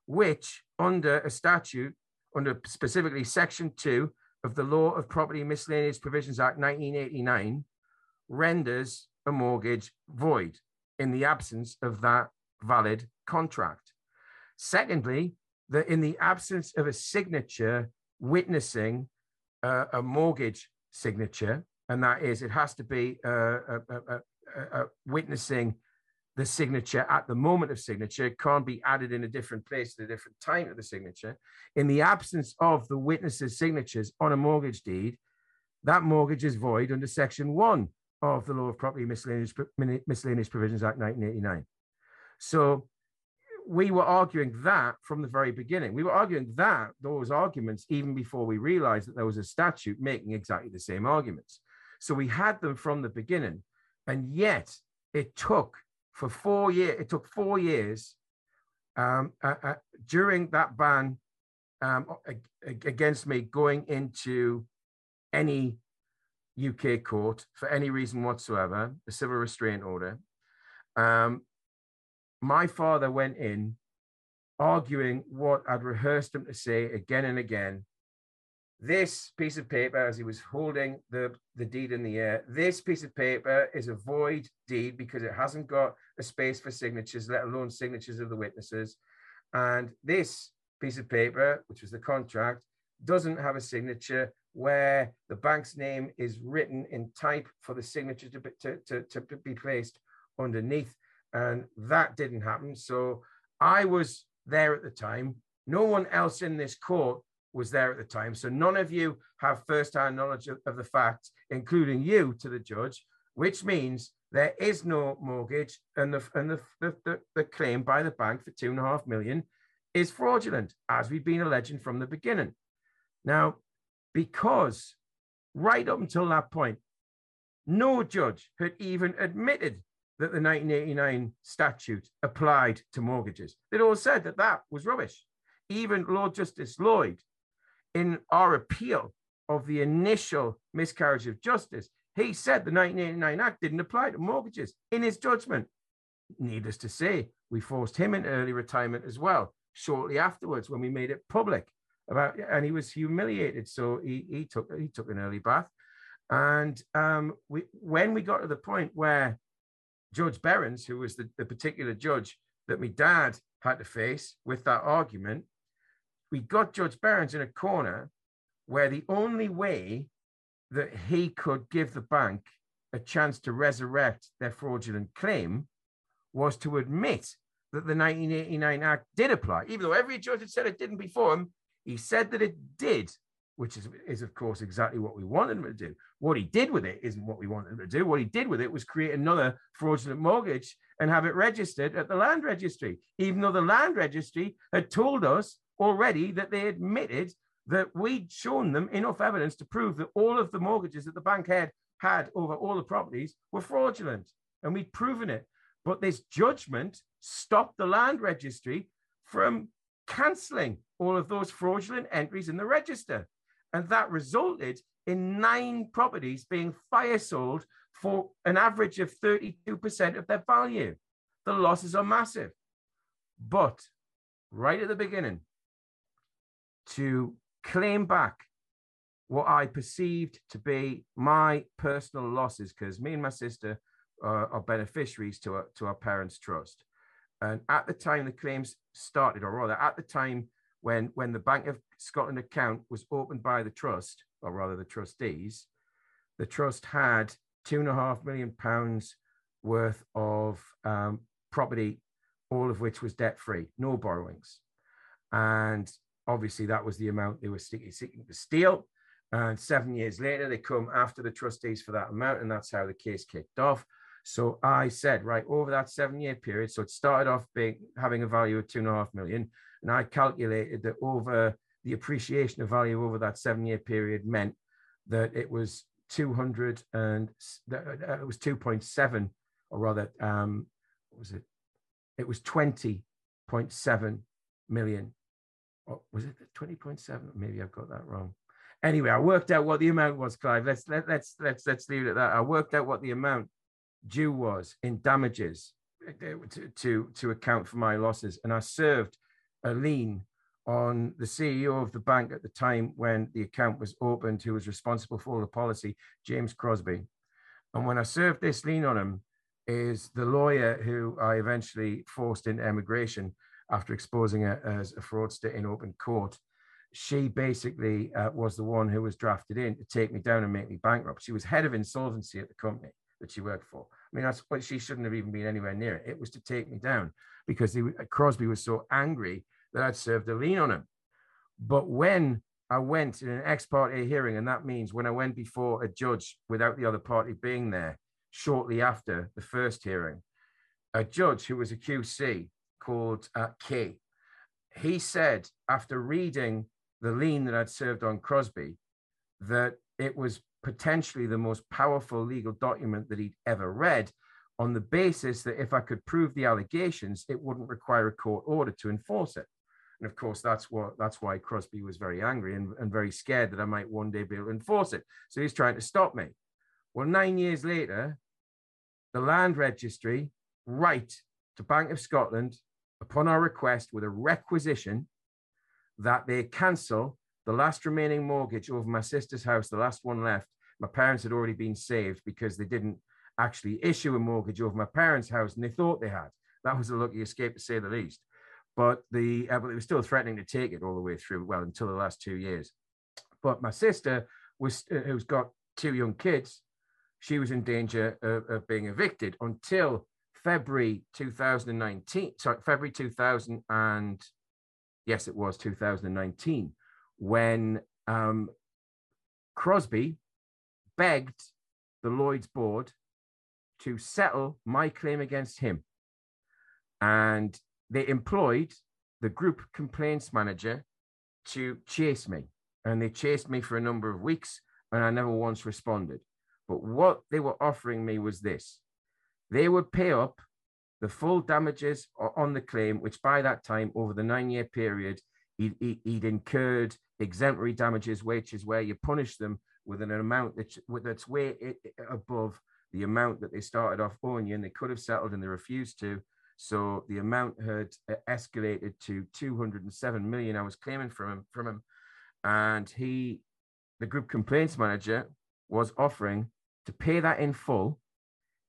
which under a statute, under specifically Section 2 of the Law of Property Miscellaneous Provisions Act 1989, renders a mortgage void in the absence of that valid contract. Secondly, that in the absence of a signature witnessing uh, a mortgage signature, and that is it has to be uh, a, a, a, witnessing the signature at the moment of signature can't be added in a different place at a different time of the signature. In the absence of the witness's signatures on a mortgage deed, that mortgage is void under Section 1 of the Law of Property Miscellaneous, Miscellaneous Provisions Act 1989. So we were arguing that from the very beginning. We were arguing that those arguments even before we realized that there was a statute making exactly the same arguments. So we had them from the beginning. And yet it took for four years, it took four years um, uh, uh, during that ban um, against me going into any UK court for any reason whatsoever, a civil restraint order. Um, my father went in arguing what I'd rehearsed him to say again and again. This piece of paper, as he was holding the, the deed in the air, this piece of paper is a void deed because it hasn't got a space for signatures, let alone signatures of the witnesses. And this piece of paper, which was the contract, doesn't have a signature where the bank's name is written in type for the signature to to, to, to be placed underneath and that didn't happen. So I was there at the time. No one else in this court was there at the time. So none of you have first-hand knowledge of, of the facts, including you to the judge, which means there is no mortgage and the and the, the, the, the claim by the bank for two and a half million is fraudulent, as we've been alleging from the beginning. Now, because right up until that point, no judge had even admitted that the 1989 statute applied to mortgages. They'd all said that that was rubbish. Even Lord Justice Lloyd, in our appeal of the initial miscarriage of justice, he said the 1989 Act didn't apply to mortgages in his judgment. Needless to say, we forced him into early retirement as well shortly afterwards when we made it public about and he was humiliated so he, he took he took an early bath and um, we when we got to the point where Judge Berens, who was the, the particular judge that my dad had to face with that argument, we got Judge Berens in a corner where the only way that he could give the bank a chance to resurrect their fraudulent claim was to admit that the 1989 Act did apply, even though every judge had said it didn't before him. He said that it did which is, is of course exactly what we wanted him to do. What he did with it isn't what we wanted him to do. What he did with it was create another fraudulent mortgage and have it registered at the land registry, even though the land registry had told us already that they admitted that we'd shown them enough evidence to prove that all of the mortgages that the bank had had over all the properties were fraudulent, and we'd proven it. But this judgment stopped the land registry from cancelling all of those fraudulent entries in the register. And that resulted in nine properties being fire sold for an average of 32% of their value. The losses are massive. But right at the beginning, to claim back what I perceived to be my personal losses, because me and my sister uh, are beneficiaries to our, to our parents' trust. And at the time the claims started, or rather, at the time when when the Bank of Scotland account was opened by the trust, or rather the trustees, the trust had two and a half million pounds worth of um, property, all of which was debt free, no borrowings, and obviously that was the amount they were seeking to steal. And seven years later, they come after the trustees for that amount, and that's how the case kicked off. So I said, right over that seven-year period, so it started off being having a value of two and a half million. And I calculated that over the appreciation of value over that seven year period meant that it was 200 and uh, it was 2.7 or rather um what was it? It was 20.7 million. Or was it 20.7 maybe i've got that wrong. Anyway i worked out what the amount was clive. Let's let, let's let's let's leave it at that. I worked out what the amount due was in damages to to, to account for my losses and i served a lien on the CEO of the bank at the time when the account was opened, who was responsible for the policy, James Crosby. And when I served this lien on him, is the lawyer who I eventually forced into emigration after exposing her as a fraudster in open court. She basically uh, was the one who was drafted in to take me down and make me bankrupt. She was head of insolvency at the company that she worked for. I mean, that's what she shouldn't have even been anywhere near it. It was to take me down because he, Crosby was so angry that I'd served a lien on him. But when I went in an ex parte hearing, and that means when I went before a judge without the other party being there, shortly after the first hearing, a judge who was a QC called uh, Kay, he said after reading the lien that I'd served on Crosby that it was potentially the most powerful legal document that he'd ever read on the basis that if I could prove the allegations, it wouldn't require a court order to enforce it. And of course, that's what that's why Crosby was very angry and, and very scared that I might one day be able to enforce it. So he's trying to stop me. Well, nine years later, the land registry write to Bank of Scotland upon our request with a requisition that they cancel the last remaining mortgage over my sister's house, the last one left. My parents had already been saved because they didn't actually issue a mortgage over my parents' house, and they thought they had. That was a lucky escape, to say the least. But the uh, but they were still threatening to take it all the way through. Well, until the last two years. But my sister was, uh, who's got two young kids, she was in danger of, of being evicted until February 2019. Sorry, February 2000 and yes, it was 2019 when um, Crosby begged the Lloyd's board to settle my claim against him. And they employed the group complaints manager to chase me. And they chased me for a number of weeks, and I never once responded. But what they were offering me was this they would pay up the full damages on the claim, which by that time, over the nine year period, he'd, he'd incurred exemplary damages, which is where you punish them with an amount that's, that's way above the amount that they started off owing you, and they could have settled and they refused to. So the amount had uh, escalated to 207 million. I was claiming from him, from him, and he, the group complaints manager, was offering to pay that in full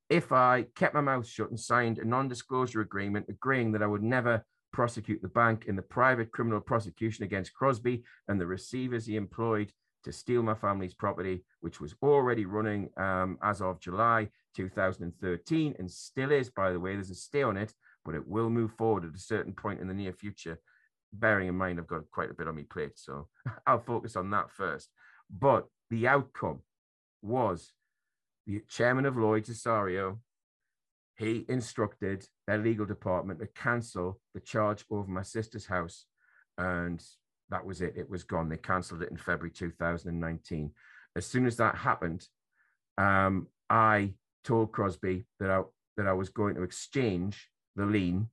if I kept my mouth shut and signed a non-disclosure agreement agreeing that I would never prosecute the bank in the private criminal prosecution against Crosby and the receivers he employed to steal my family's property, which was already running um, as of July 2013 and still is, by the way. There's a stay on it, but it will move forward at a certain point in the near future. Bearing in mind, I've got quite a bit on my plate, so (laughs) I'll focus on that first. But the outcome was the chairman of Lloyd's, Osório, he instructed their legal department to cancel the charge over my sister's house. And that was it. It was gone. They cancelled it in February 2019. As soon as that happened, um, I told Crosby that I, that I was going to exchange the lien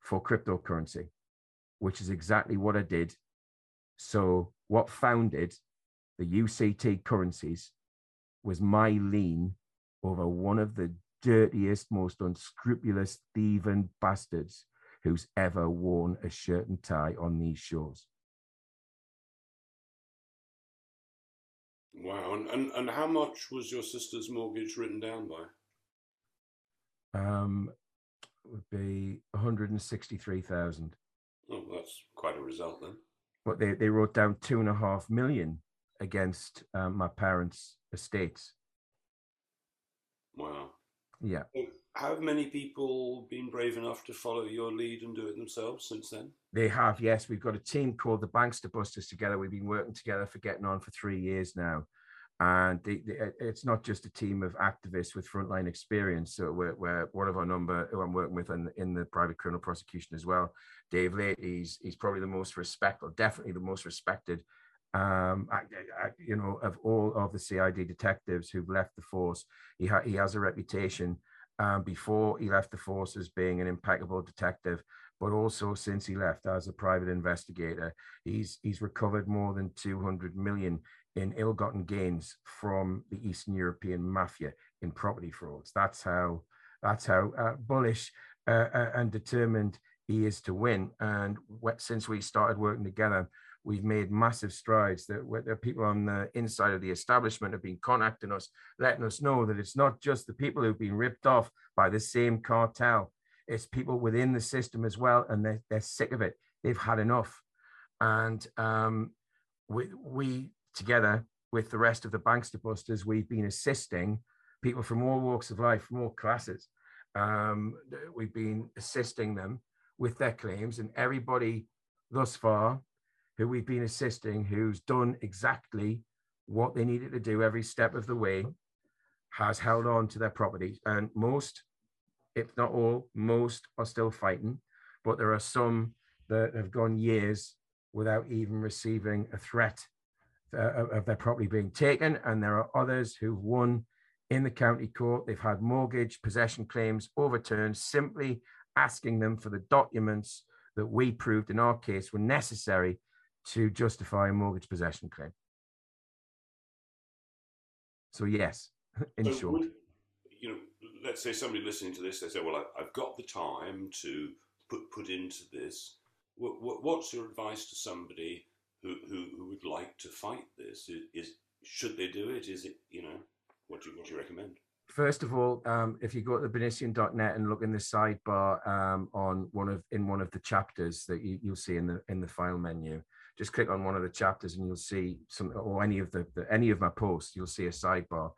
for cryptocurrency, which is exactly what I did. So, what founded the UCT currencies was my lien over one of the dirtiest, most unscrupulous thieving bastards who's ever worn a shirt and tie on these shores. Wow. And, and, and how much was your sister's mortgage written down by? Um, would be 163,000. Oh, that's quite a result then. But they, they wrote down two and a half million against um, my parents' estates. Wow. Yeah. have many people been brave enough to follow your lead and do it themselves since then? They have, yes. We've got a team called the Bankster Busters together. We've been working together for getting on for three years now. And they, they, it's not just a team of activists with frontline experience. So we're, we're one of our number who I'm working with in, in the private criminal prosecution as well. Dave Latey, he's, he's probably the most respected, definitely the most respected um, you know, of all of the CID detectives who've left the force, he, ha- he has a reputation um, before he left the force as being an impeccable detective, but also since he left as a private investigator, he's he's recovered more than 200 million in ill-gotten gains from the Eastern European mafia in property frauds. That's how that's how uh, bullish uh, uh, and determined he is to win. And since we started working together, we've made massive strides that where people on the inside of the establishment have been contacting us, letting us know that it's not just the people who've been ripped off by the same cartel, it's people within the system as well, and they're, they're sick of it. They've had enough. And um, we, we, together with the rest of the Bankster Busters, we've been assisting people from all walks of life, from all classes. Um, we've been assisting them with their claims, and everybody thus far who we've been assisting who's done exactly what they needed to do every step of the way has held on to their property. And most, if not all, most are still fighting, but there are some that have gone years without even receiving a threat uh, of their property being taken. And there are others who've won in the county court. They've had mortgage possession claims overturned, simply asking them for the documents that we proved in our case were necessary to justify a mortgage possession claim. So yes, (laughs) in so short. Would, you know, let's say somebody listening to this, they say, "Well, I, have got the time to put put into this." What, what, what's your advice to somebody who, who, who would like to fight this? Is, is, should they do it? Is it you know what do you, what do you recommend? First of all, um, if you go to Bernician.net and look in the sidebar um, on one of in one of the chapters that you, will see in the in the file menu, just click on one of the chapters and you'll see some or any of the, the any of my posts. You'll see a sidebar,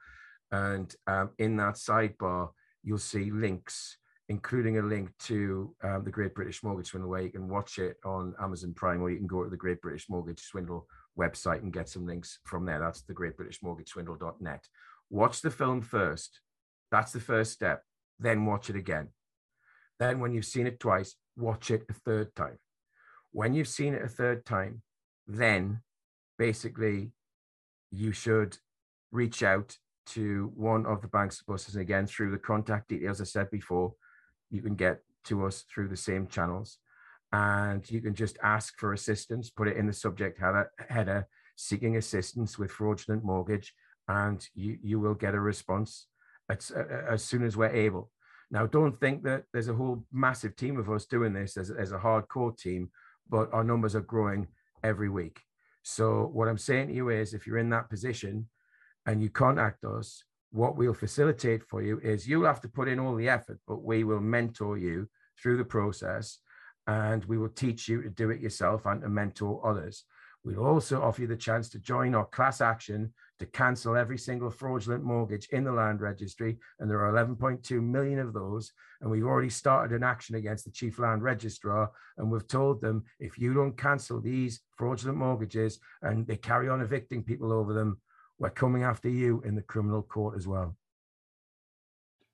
and um, in that sidebar you'll see links, including a link to um, the Great British Mortgage Swindle, where you can watch it on Amazon Prime, or you can go to the Great British Mortgage Swindle website and get some links from there. That's the Great British Mortgage Swindle.net watch the film first. That's the first step. Then watch it again. Then, when you've seen it twice, watch it a third time. When you've seen it a third time, then basically you should reach out to one of the Bankster Busters. And again, through the contact details I said before, you can get to us through the same channels. And you can just ask for assistance, put it in the subject header, header seeking assistance with fraudulent mortgage and you, you will get a response as, as soon as we're able. Now, don't think that there's a whole massive team of us doing this as, as a hardcore team, but our numbers are growing every week. So, what I'm saying to you is if you're in that position and you contact us, what we'll facilitate for you is you'll have to put in all the effort, but we will mentor you through the process and we will teach you to do it yourself and to mentor others. We'll also offer you the chance to join our class action to cancel every single fraudulent mortgage in the land registry. And there are 11.2 million of those. And we've already started an action against the chief land registrar. And we've told them if you don't cancel these fraudulent mortgages and they carry on evicting people over them, we're coming after you in the criminal court as well.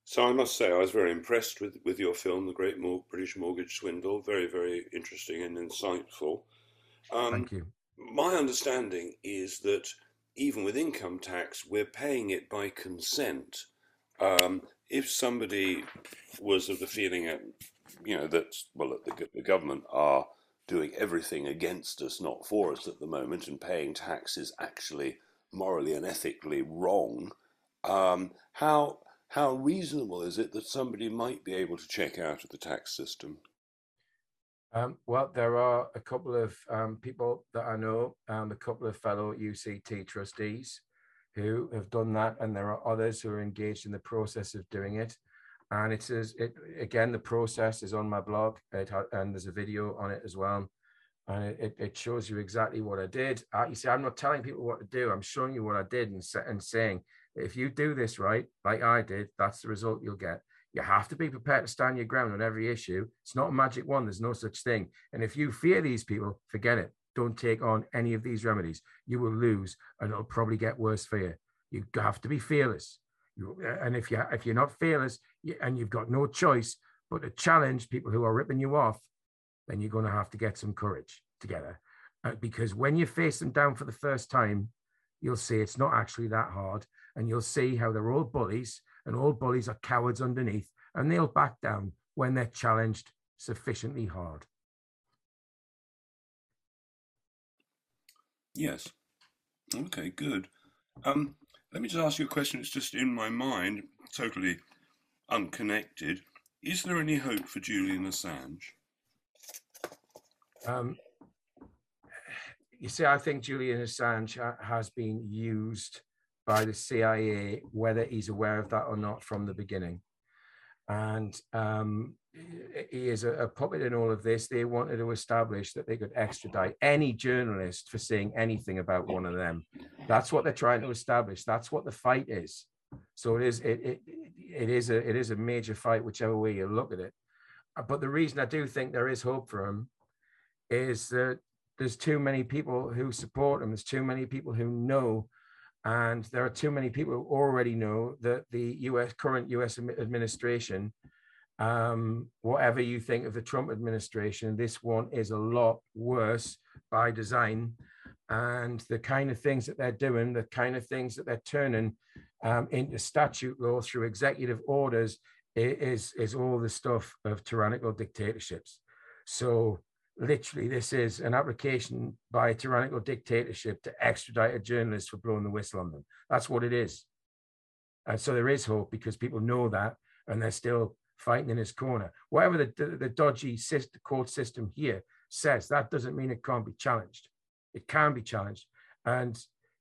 So I must say, I was very impressed with, with your film, The Great British Mortgage Swindle. Very, very interesting and insightful. Um, Thank you. My understanding is that even with income tax, we're paying it by consent. Um, if somebody was of the feeling, that, you know, that well, the, the government are doing everything against us, not for us at the moment, and paying tax is actually morally and ethically wrong. Um, how how reasonable is it that somebody might be able to check out of the tax system? Um, well, there are a couple of um, people that I know, um, a couple of fellow UCT trustees who have done that, and there are others who are engaged in the process of doing it. And it says it again. The process is on my blog, it and there's a video on it as well, and it, it shows you exactly what I did. You see, I'm not telling people what to do. I'm showing you what I did and, and saying if you do this right, like I did, that's the result you'll get. You have to be prepared to stand your ground on every issue. It's not a magic one. There's no such thing. And if you fear these people, forget it. Don't take on any of these remedies. You will lose, and it'll probably get worse for you. You have to be fearless. You, and if you if you're not fearless and you've got no choice but to challenge people who are ripping you off, then you're going to have to get some courage together. Uh, because when you face them down for the first time, you'll see it's not actually that hard, and you'll see how they're all bullies and all bullies are cowards underneath, and they'll back down when they're challenged sufficiently hard. Yes. Okay, good. Um, let me just ask you a question. It's just in my mind, totally unconnected. Is there any hope for Julian Assange? Um, you see, I think Julian Assange has been used by the CIA, whether he's aware of that or not from the beginning. And um, he is a, a, puppet in all of this. They wanted to establish that they could extradite any journalist for saying anything about one of them. That's what they're trying to establish. That's what the fight is. So it is it, it it is a it is a major fight, whichever way you look at it. But the reason I do think there is hope for him is that there's too many people who support him. There's too many people who know, and there are too many people who already know that the U.S. current U.S. administration, um, whatever you think of the Trump administration, this one is a lot worse by design. And the kind of things that they're doing, the kind of things that they're turning um, into statute law through executive orders is, is all the stuff of tyrannical dictatorships. So literally this is an application by a tyrannical dictatorship to extradite a journalist for blowing the whistle on them. That's what it is. And so there is hope because people know that and they're still fighting in his corner. Whatever the, the, the dodgy court system here says, that doesn't mean it can't be challenged. It can be challenged. And,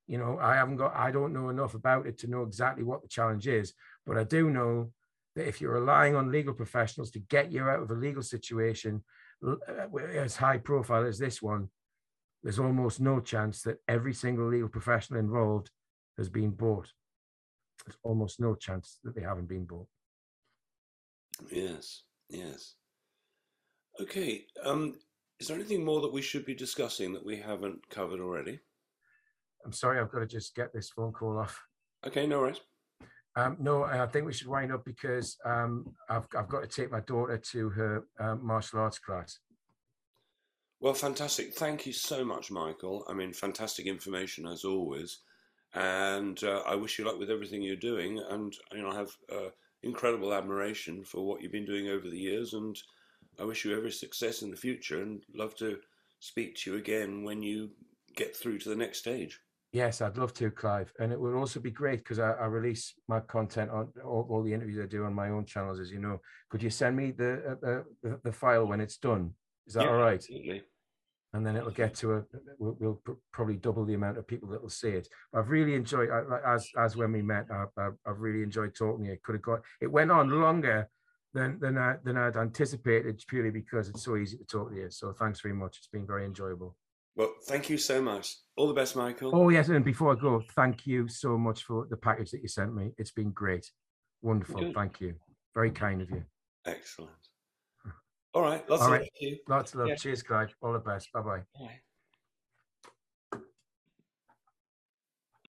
you know, I haven't got, I don't know enough about it to know exactly what the challenge is, but I do know that if you're relying on legal professionals to get you out of a legal situation as high profile as this one, there's almost no chance that every single legal professional involved has been bought. There's almost no chance that they haven't been bought. Yes, yes. Okay. Um, is there anything more that we should be discussing that we haven't covered already? I'm sorry, I've got to just get this phone call off. Okay, no worries. Um, no, I think we should wind up because um, I've, I've got to take my daughter to her uh, martial arts class. Well, fantastic. Thank you so much, Michael. I mean, fantastic information as always. And uh, I wish you luck with everything you're doing. And, you know, I have uh, incredible admiration for what you've been doing over the years. And I wish you every success in the future and love to speak to you again when you get through to the next stage. Yes, I'd love to, Clive. And it would also be great because I, I, release my content on all, all, the interviews I do on my own channels, as you know. Could you send me the uh, the, the, file when it's done? Is that yeah, all right? Absolutely. And then it'll get to a. We'll, we'll probably double the amount of people that will see it. I've really enjoyed, as as when we met. I, I, I've really enjoyed talking to you. Could have got. It went on longer than than I than I'd anticipated, purely because it's so easy to talk to you. So thanks very much. It's been very enjoyable. Well, thank you so much. All the best, Michael. Oh, yes. And before I go, thank you so much for the package that you sent me. It's been great. Wonderful. Good. Thank you. Very kind of you. Excellent. All right. Lots All of love. Lots of love. Yeah. Cheers, Craig. All the best. Bye-bye. Bye.